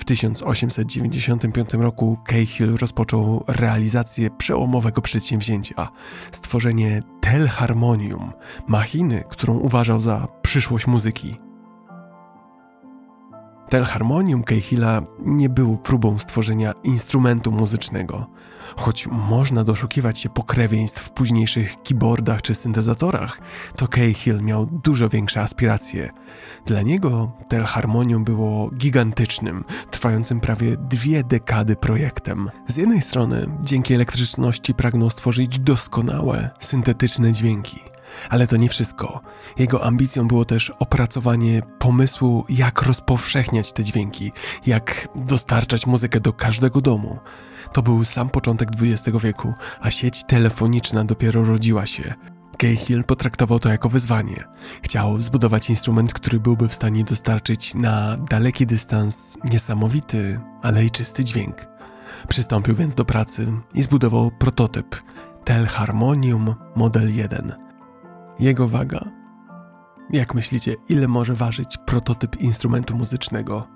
W 1895 roku Cahill rozpoczął realizację przełomowego przedsięwzięcia stworzenie Telharmonium, machiny, którą uważał za przyszłość muzyki. Telharmonium Cahilla nie było próbą stworzenia instrumentu muzycznego, choć można doszukiwać się pokrewieństw w późniejszych keyboardach czy syntezatorach, to Cahill miał dużo większe aspiracje. Dla niego Telharmonium było gigantycznym, trwającym prawie dwie dekady projektem. Z jednej strony, dzięki elektryczności pragnął stworzyć doskonałe, syntetyczne dźwięki. Ale to nie wszystko. Jego ambicją było też opracowanie pomysłu, jak rozpowszechniać te dźwięki, jak dostarczać muzykę do każdego domu. To był sam początek XX wieku, a sieć telefoniczna dopiero rodziła się. Cahill potraktował to jako wyzwanie. Chciał zbudować instrument, który byłby w stanie dostarczyć na daleki dystans niesamowity, ale i czysty dźwięk. Przystąpił więc do pracy i zbudował prototyp Telharmonium Model 1. Jego waga. Jak myślicie, ile może ważyć prototyp instrumentu muzycznego?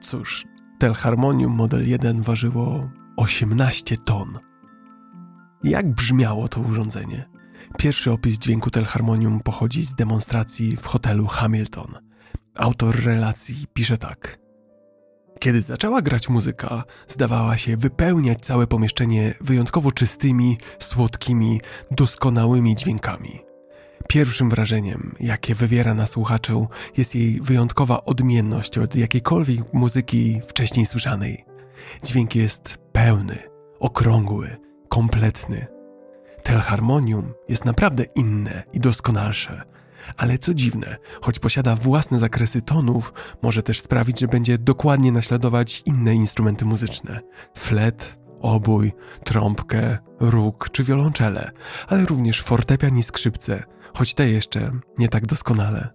Cóż, Telharmonium Model 1 ważyło 18 ton. Jak brzmiało to urządzenie? Pierwszy opis dźwięku telharmonium pochodzi z demonstracji w hotelu Hamilton. Autor relacji pisze tak. Kiedy zaczęła grać muzyka, zdawała się wypełniać całe pomieszczenie wyjątkowo czystymi, słodkimi, doskonałymi dźwiękami. Pierwszym wrażeniem, jakie wywiera na słuchaczu, jest jej wyjątkowa odmienność od jakiejkolwiek muzyki wcześniej słyszanej. Dźwięk jest pełny, okrągły, kompletny. Telharmonium jest naprawdę inne i doskonalsze, ale co dziwne, choć posiada własne zakresy tonów, może też sprawić, że będzie dokładnie naśladować inne instrumenty muzyczne: flet, obój, trąbkę, róg czy wiolonczele, ale również fortepian i skrzypce, choć te jeszcze nie tak doskonale.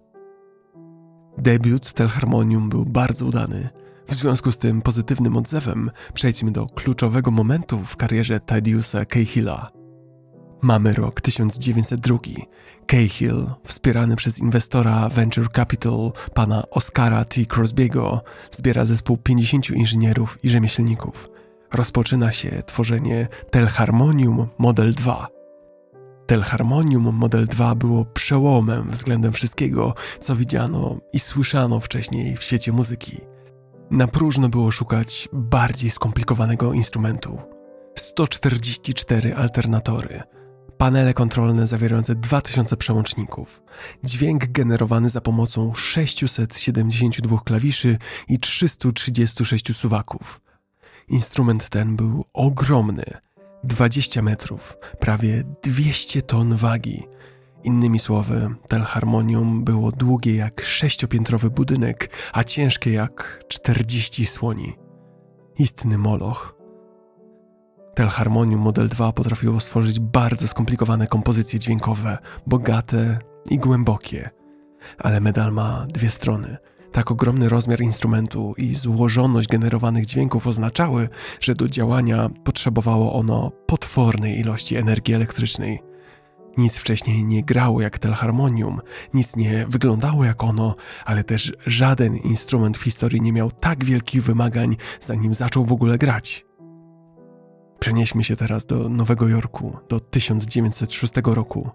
Debiut Telharmonium był bardzo udany. W związku z tym pozytywnym odzewem przejdźmy do kluczowego momentu w karierze Thaddeus'a Cahilla. Mamy rok 1902. Cahill, wspierany przez inwestora Venture Capital, pana Oscara T. Crosby'ego, zbiera zespół 50 inżynierów i rzemieślników. Rozpoczyna się tworzenie Telharmonium Model 2. Telharmonium Model 2 było przełomem względem wszystkiego, co widziano i słyszano wcześniej w świecie muzyki. Na próżno było szukać bardziej skomplikowanego instrumentu. 144 alternatory, panele kontrolne zawierające 2000 przełączników, dźwięk generowany za pomocą 672 klawiszy i 336 suwaków. Instrument ten był ogromny, 20 metrów, prawie 200 ton wagi. Innymi słowy, telharmonium było długie jak sześciopiętrowy budynek, a ciężkie jak 40 słoni. Istny moloch. Telharmonium Model 2 potrafiło stworzyć bardzo skomplikowane kompozycje dźwiękowe, bogate i głębokie. Ale medal ma dwie strony. Tak ogromny rozmiar instrumentu i złożoność generowanych dźwięków oznaczały, że do działania potrzebowało ono potwornej ilości energii elektrycznej. Nic wcześniej nie grało jak telharmonium, nic nie wyglądało jak ono, ale też żaden instrument w historii nie miał tak wielkich wymagań, zanim zaczął w ogóle grać. Przenieśmy się teraz do Nowego Jorku, do 1906 roku.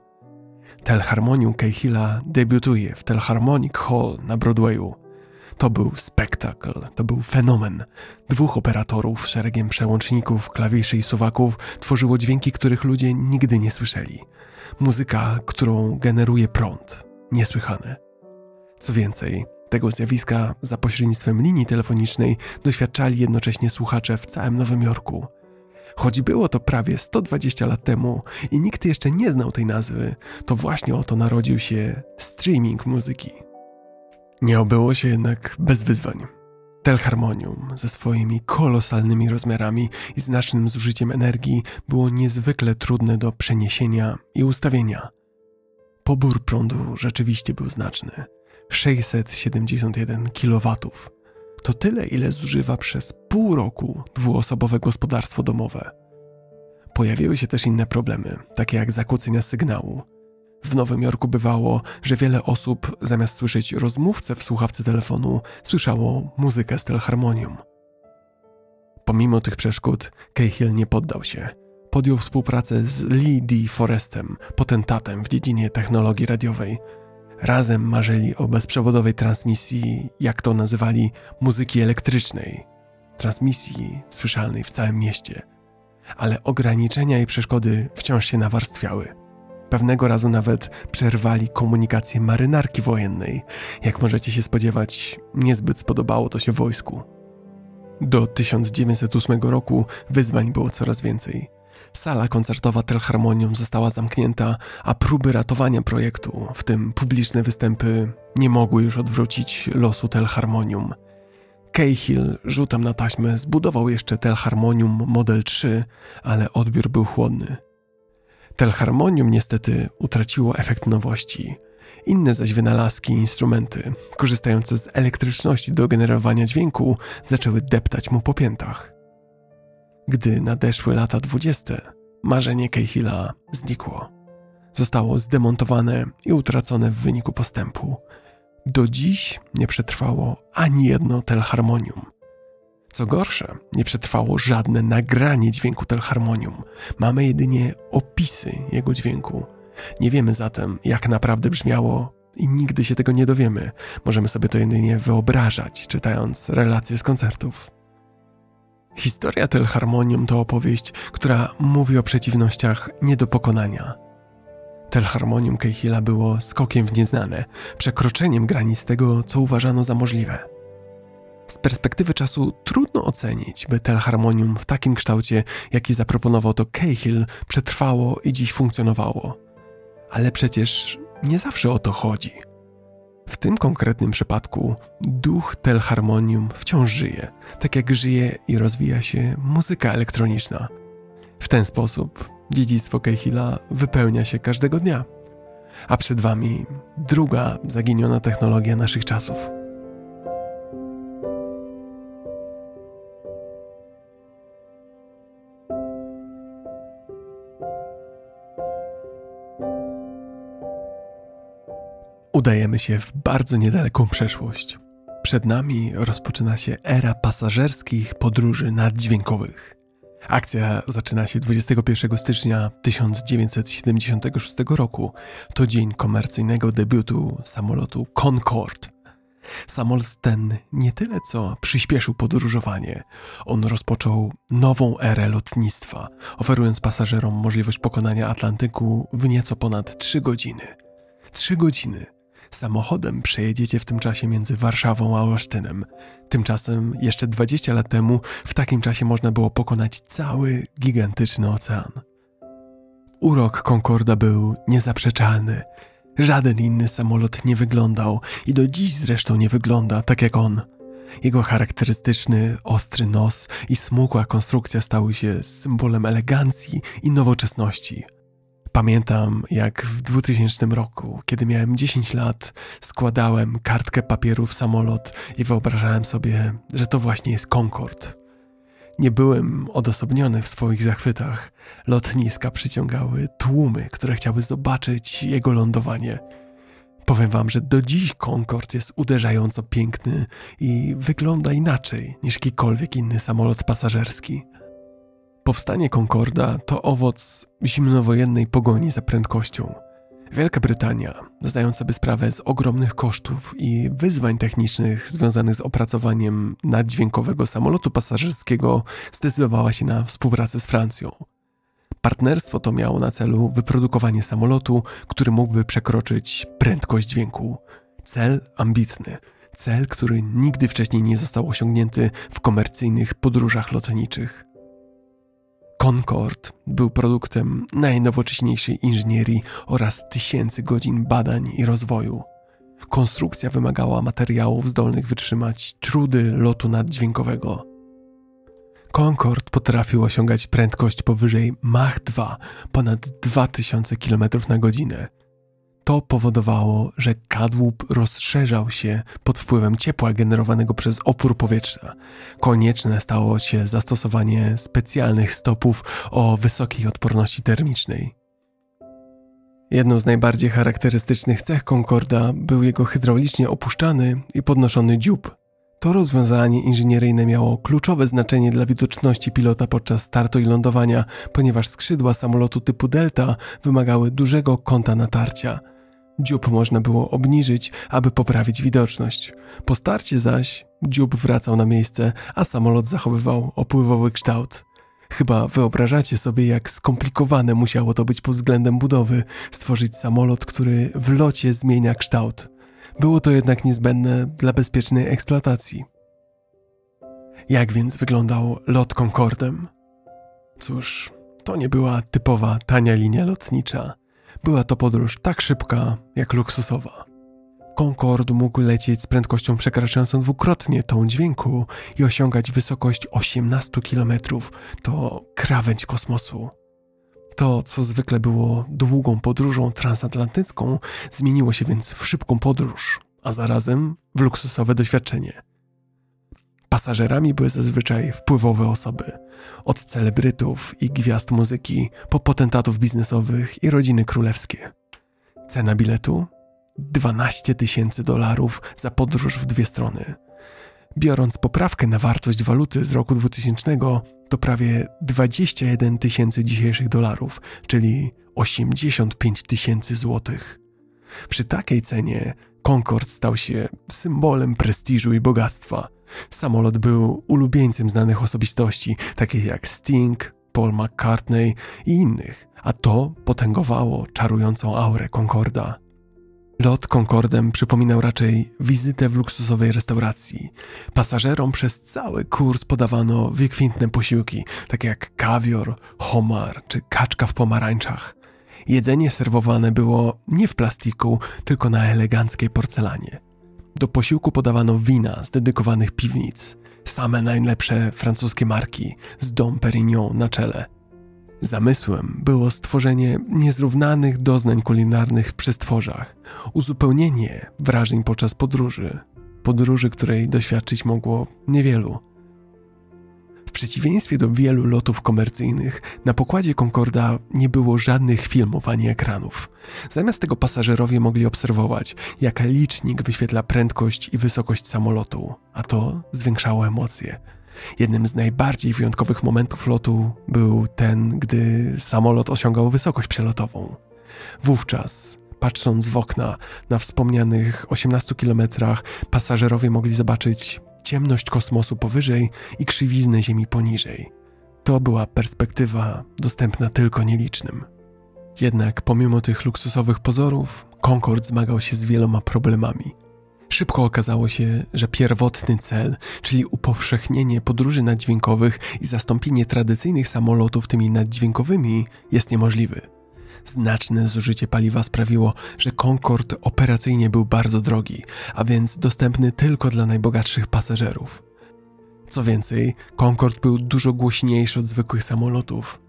Telharmonium Cahilla debiutuje w Telharmonic Hall na Broadwayu. To był spektakl, to był fenomen. Dwóch operatorów szeregiem przełączników, klawiszy i suwaków tworzyło dźwięki, których ludzie nigdy nie słyszeli. Muzyka, którą generuje prąd. Niesłychane. Co więcej, tego zjawiska za pośrednictwem linii telefonicznej doświadczali jednocześnie słuchacze w całym Nowym Jorku. Choć było to prawie 120 lat temu i nikt jeszcze nie znał tej nazwy, to właśnie oto narodził się streaming muzyki. Nie obyło się jednak bez wyzwań. Telharmonium ze swoimi kolosalnymi rozmiarami i znacznym zużyciem energii było niezwykle trudne do przeniesienia i ustawienia. Pobór prądu rzeczywiście był znaczny 671 kW. To tyle, ile zużywa przez pół roku dwuosobowe gospodarstwo domowe. Pojawiły się też inne problemy, takie jak zakłócenia sygnału. W Nowym Jorku bywało, że wiele osób zamiast słyszeć rozmówcę w słuchawce telefonu, słyszało muzykę z telharmonium. Pomimo tych przeszkód, Cahill nie poddał się. Podjął współpracę z Lee D. Potentatem w dziedzinie technologii radiowej, Razem marzyli o bezprzewodowej transmisji, jak to nazywali, muzyki elektrycznej, transmisji słyszalnej w całym mieście. Ale ograniczenia i przeszkody wciąż się nawarstwiały. Pewnego razu nawet przerwali komunikację marynarki wojennej. Jak możecie się spodziewać, niezbyt spodobało to się wojsku. Do 1908 roku wyzwań było coraz więcej. Sala koncertowa Telharmonium została zamknięta, a próby ratowania projektu, w tym publiczne występy, nie mogły już odwrócić losu Telharmonium. Cahill rzutem na taśmę zbudował jeszcze Telharmonium Model 3, ale odbiór był chłodny. Telharmonium niestety utraciło efekt nowości. Inne zaś wynalazki i instrumenty, korzystające z elektryczności do generowania dźwięku, zaczęły deptać mu po piętach. Gdy nadeszły lata dwudzieste, marzenie Cahilla znikło. Zostało zdemontowane i utracone w wyniku postępu. Do dziś nie przetrwało ani jedno telharmonium. Co gorsze, nie przetrwało żadne nagranie dźwięku telharmonium. Mamy jedynie opisy jego dźwięku. Nie wiemy zatem, jak naprawdę brzmiało i nigdy się tego nie dowiemy. Możemy sobie to jedynie wyobrażać, czytając relacje z koncertów. Historia Telharmonium to opowieść, która mówi o przeciwnościach nie do pokonania. Telharmonium Cahilla było skokiem w nieznane, przekroczeniem granic tego, co uważano za możliwe. Z perspektywy czasu trudno ocenić, by Telharmonium w takim kształcie, jaki zaproponował to Cahill, przetrwało i dziś funkcjonowało. Ale przecież nie zawsze o to chodzi. W tym konkretnym przypadku duch telharmonium wciąż żyje, tak jak żyje i rozwija się muzyka elektroniczna. W ten sposób dziedzictwo Cahilla wypełnia się każdego dnia. A przed Wami druga zaginiona technologia naszych czasów – Udajemy się w bardzo niedaleką przeszłość. Przed nami rozpoczyna się era pasażerskich podróży naddźwiękowych. Akcja zaczyna się 21 stycznia 1976 roku. To dzień komercyjnego debiutu samolotu Concorde. Samolot ten nie tyle co przyspieszył podróżowanie, on rozpoczął nową erę lotnictwa, oferując pasażerom możliwość pokonania Atlantyku w nieco ponad 3 godziny. 3 godziny Samochodem przejedziecie w tym czasie między Warszawą a Olsztynem. Tymczasem jeszcze 20 lat temu w takim czasie można było pokonać cały gigantyczny ocean. Urok Concorda był niezaprzeczalny. Żaden inny samolot nie wyglądał i do dziś zresztą nie wygląda tak jak on. Jego charakterystyczny, ostry nos i smukła konstrukcja stały się symbolem elegancji i nowoczesności – Pamiętam, jak w 2000 roku, kiedy miałem 10 lat, składałem kartkę papieru w samolot i wyobrażałem sobie, że to właśnie jest Concorde. Nie byłem odosobniony w swoich zachwytach. Lotniska przyciągały tłumy, które chciały zobaczyć jego lądowanie. Powiem wam, że do dziś Concorde jest uderzająco piękny i wygląda inaczej niż jakikolwiek inny samolot pasażerski. Powstanie Concorda to owoc zimnowojennej pogoni za prędkością. Wielka Brytania, zdając sobie sprawę z ogromnych kosztów i wyzwań technicznych związanych z opracowaniem naddźwiękowego samolotu pasażerskiego, zdecydowała się na współpracę z Francją. Partnerstwo to miało na celu wyprodukowanie samolotu, który mógłby przekroczyć prędkość dźwięku. Cel ambitny, cel, który nigdy wcześniej nie został osiągnięty w komercyjnych podróżach lotniczych. Concorde był produktem najnowocześniejszej inżynierii oraz tysięcy godzin badań i rozwoju. Konstrukcja wymagała materiałów zdolnych wytrzymać trudy lotu naddźwiękowego. Concorde potrafił osiągać prędkość powyżej Mach 2, ponad 2000 km na godzinę. To powodowało, że kadłub rozszerzał się pod wpływem ciepła generowanego przez opór powietrza. Konieczne stało się zastosowanie specjalnych stopów o wysokiej odporności termicznej. Jedną z najbardziej charakterystycznych cech Concorda był jego hydraulicznie opuszczany i podnoszony dziób. To rozwiązanie inżynieryjne miało kluczowe znaczenie dla widoczności pilota podczas startu i lądowania, ponieważ skrzydła samolotu typu Delta wymagały dużego kąta natarcia – Dziób można było obniżyć, aby poprawić widoczność. Po starcie zaś dziób wracał na miejsce, a samolot zachowywał opływowy kształt. Chyba wyobrażacie sobie, jak skomplikowane musiało to być pod względem budowy stworzyć samolot, który w locie zmienia kształt. Było to jednak niezbędne dla bezpiecznej eksploatacji. Jak więc wyglądał lot Concordem? Cóż, to nie była typowa tania linia lotnicza. Była to podróż tak szybka, jak luksusowa. Concorde mógł lecieć z prędkością przekraczającą dwukrotnie tą dźwięku i osiągać wysokość 18 km. To krawędź kosmosu. To, co zwykle było długą podróżą transatlantycką, zmieniło się więc w szybką podróż, a zarazem w luksusowe doświadczenie. Pasażerami były zazwyczaj wpływowe osoby, od celebrytów i gwiazd muzyki po potentatów biznesowych i rodziny królewskie. Cena biletu 12 tysięcy dolarów za podróż w dwie strony. Biorąc poprawkę na wartość waluty z roku 2000, to prawie 21 tysięcy dzisiejszych dolarów, czyli 85 tysięcy złotych. Przy takiej cenie Concorde stał się symbolem prestiżu i bogactwa – Samolot był ulubieńcem znanych osobistości, takich jak Sting, Paul McCartney i innych, a to potęgowało czarującą aurę Concorda. Lot Concordem przypominał raczej wizytę w luksusowej restauracji. Pasażerom przez cały kurs podawano wykwintne posiłki, takie jak kawior, homar czy kaczka w pomarańczach. Jedzenie serwowane było nie w plastiku, tylko na eleganckiej porcelanie. Do posiłku podawano wina z dedykowanych piwnic, same najlepsze francuskie marki z Dom Perignon na czele. Zamysłem było stworzenie niezrównanych doznań kulinarnych przy stworzach, uzupełnienie wrażeń podczas podróży, podróży, której doświadczyć mogło niewielu przeciwieństwie do wielu lotów komercyjnych, na pokładzie Concorda nie było żadnych filmów ani ekranów. Zamiast tego pasażerowie mogli obserwować, jak licznik wyświetla prędkość i wysokość samolotu, a to zwiększało emocje. Jednym z najbardziej wyjątkowych momentów lotu był ten, gdy samolot osiągał wysokość przelotową. Wówczas Patrząc w okna na wspomnianych 18 kilometrach, pasażerowie mogli zobaczyć ciemność kosmosu powyżej i krzywiznę Ziemi poniżej. To była perspektywa dostępna tylko nielicznym. Jednak pomimo tych luksusowych pozorów, Concorde zmagał się z wieloma problemami. Szybko okazało się, że pierwotny cel, czyli upowszechnienie podróży naddźwiękowych i zastąpienie tradycyjnych samolotów tymi naddźwiękowymi, jest niemożliwy. Znaczne zużycie paliwa sprawiło, że Concorde operacyjnie był bardzo drogi, a więc dostępny tylko dla najbogatszych pasażerów. Co więcej, Concorde był dużo głośniejszy od zwykłych samolotów.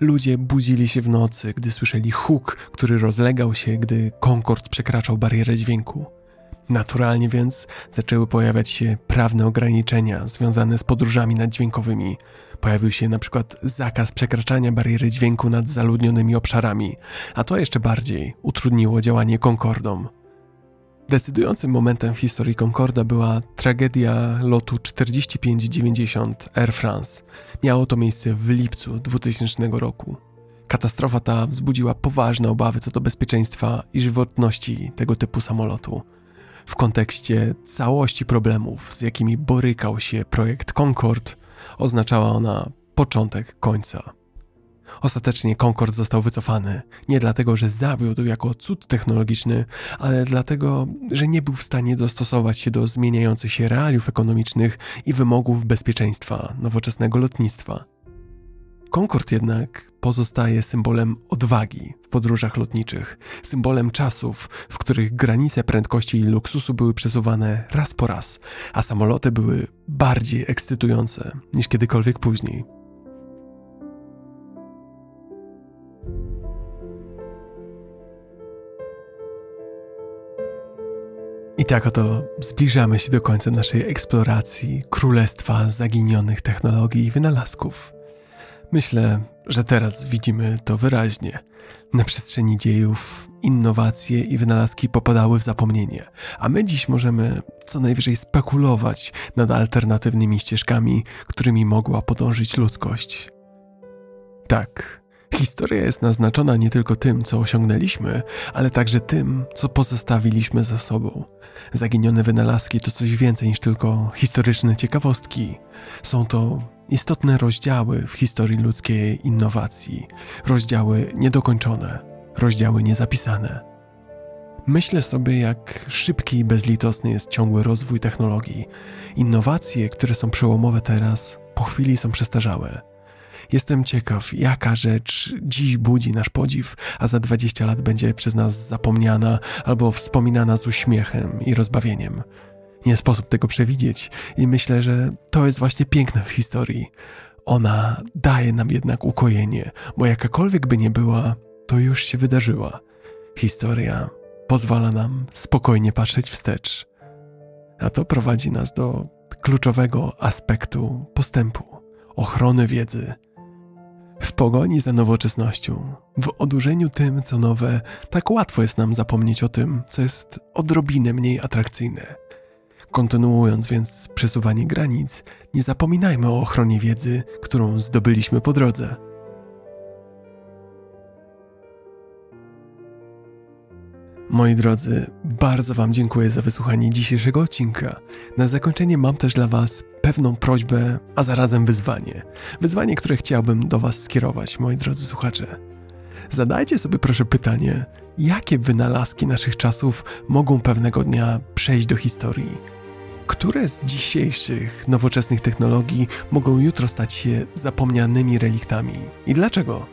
Ludzie budzili się w nocy, gdy słyszeli huk, który rozlegał się, gdy Concorde przekraczał barierę dźwięku. Naturalnie więc zaczęły pojawiać się prawne ograniczenia związane z podróżami naddźwiękowymi. Pojawił się na przykład zakaz przekraczania bariery dźwięku nad zaludnionymi obszarami, a to jeszcze bardziej utrudniło działanie Concordom. Decydującym momentem w historii Concorda była tragedia lotu 4590 Air France. Miało to miejsce w lipcu 2000 roku. Katastrofa ta wzbudziła poważne obawy co do bezpieczeństwa i żywotności tego typu samolotu. W kontekście całości problemów, z jakimi borykał się projekt Concorde, oznaczała ona początek końca. Ostatecznie Concorde został wycofany nie dlatego, że zawiódł jako cud technologiczny, ale dlatego, że nie był w stanie dostosować się do zmieniających się realiów ekonomicznych i wymogów bezpieczeństwa nowoczesnego lotnictwa. Concorde jednak pozostaje symbolem odwagi w podróżach lotniczych, symbolem czasów, w których granice prędkości i luksusu były przesuwane raz po raz, a samoloty były bardziej ekscytujące niż kiedykolwiek później. I tak oto zbliżamy się do końca naszej eksploracji królestwa zaginionych technologii i wynalazków. Myślę, że teraz widzimy to wyraźnie. Na przestrzeni dziejów innowacje i wynalazki popadały w zapomnienie, a my dziś możemy co najwyżej spekulować nad alternatywnymi ścieżkami, którymi mogła podążyć ludzkość. Tak, historia jest naznaczona nie tylko tym, co osiągnęliśmy, ale także tym, co pozostawiliśmy za sobą. Zaginione wynalazki to coś więcej niż tylko historyczne ciekawostki. Są to istotne rozdziały w historii ludzkiej innowacji, rozdziały niedokończone, rozdziały niezapisane. Myślę sobie, jak szybki i bezlitosny jest ciągły rozwój technologii. Innowacje, które są przełomowe teraz, po chwili są przestarzałe. Jestem ciekaw, jaka rzecz dziś budzi nasz podziw, a za 20 lat będzie przez nas zapomniana albo wspominana z uśmiechem i rozbawieniem. Nie sposób tego przewidzieć i myślę, że to jest właśnie piękne w historii. Ona daje nam jednak ukojenie, bo jakakolwiek by nie była, to już się wydarzyła. Historia pozwala nam spokojnie patrzeć wstecz. A to prowadzi nas do kluczowego aspektu postępu ochrony wiedzy. W pogoni za nowoczesnością, w odurzeniu tym, co nowe, tak łatwo jest nam zapomnieć o tym, co jest odrobinę mniej atrakcyjne. Kontynuując więc przesuwanie granic, nie zapominajmy o ochronie wiedzy, którą zdobyliśmy po drodze. Moi drodzy, bardzo Wam dziękuję za wysłuchanie dzisiejszego odcinka. Na zakończenie mam też dla Was pewną prośbę, a zarazem wyzwanie. Wyzwanie, które chciałbym do Was skierować, moi drodzy słuchacze. Zadajcie sobie proszę pytanie, jakie wynalazki naszych czasów mogą pewnego dnia przejść do historii? Które z dzisiejszych nowoczesnych technologii mogą jutro stać się zapomnianymi reliktami? I dlaczego?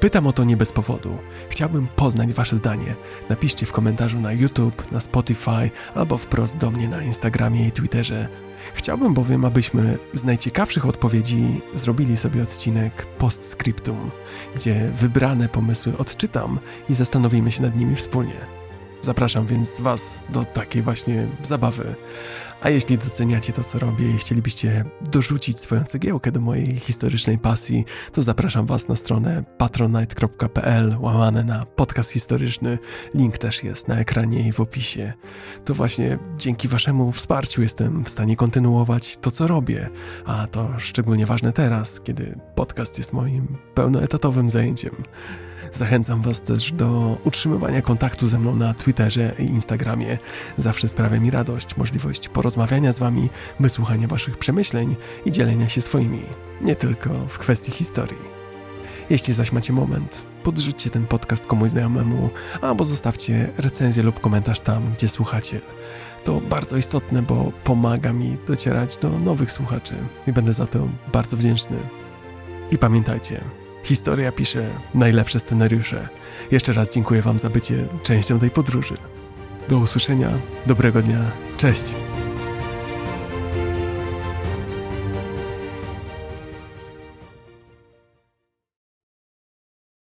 Pytam o to nie bez powodu. Chciałbym poznać Wasze zdanie. Napiszcie w komentarzu na YouTube, na Spotify albo wprost do mnie na Instagramie i Twitterze. Chciałbym bowiem, abyśmy z najciekawszych odpowiedzi zrobili sobie odcinek postscriptum, gdzie wybrane pomysły odczytam i zastanowimy się nad nimi wspólnie. Zapraszam więc Was do takiej właśnie zabawy. A jeśli doceniacie to, co robię i chcielibyście dorzucić swoją cegiełkę do mojej historycznej pasji, to zapraszam Was na stronę patronite.pl łamane na podcast historyczny. Link też jest na ekranie i w opisie. To właśnie dzięki Waszemu wsparciu jestem w stanie kontynuować to, co robię, a to szczególnie ważne teraz, kiedy podcast jest moim pełnoetatowym zajęciem. Zachęcam Was też do utrzymywania kontaktu ze mną na Twitterze i Instagramie. Zawsze sprawia mi radość możliwość porozmawiania z Wami, wysłuchania Waszych przemyśleń i dzielenia się swoimi, nie tylko w kwestii historii. Jeśli zaś macie moment, podrzućcie ten podcast komuś znajomemu, albo zostawcie recenzję lub komentarz tam, gdzie słuchacie. To bardzo istotne, bo pomaga mi docierać do nowych słuchaczy i będę za to bardzo wdzięczny. I pamiętajcie, Historia pisze najlepsze scenariusze. Jeszcze raz dziękuję Wam za bycie częścią tej podróży. Do usłyszenia, dobrego dnia, cześć!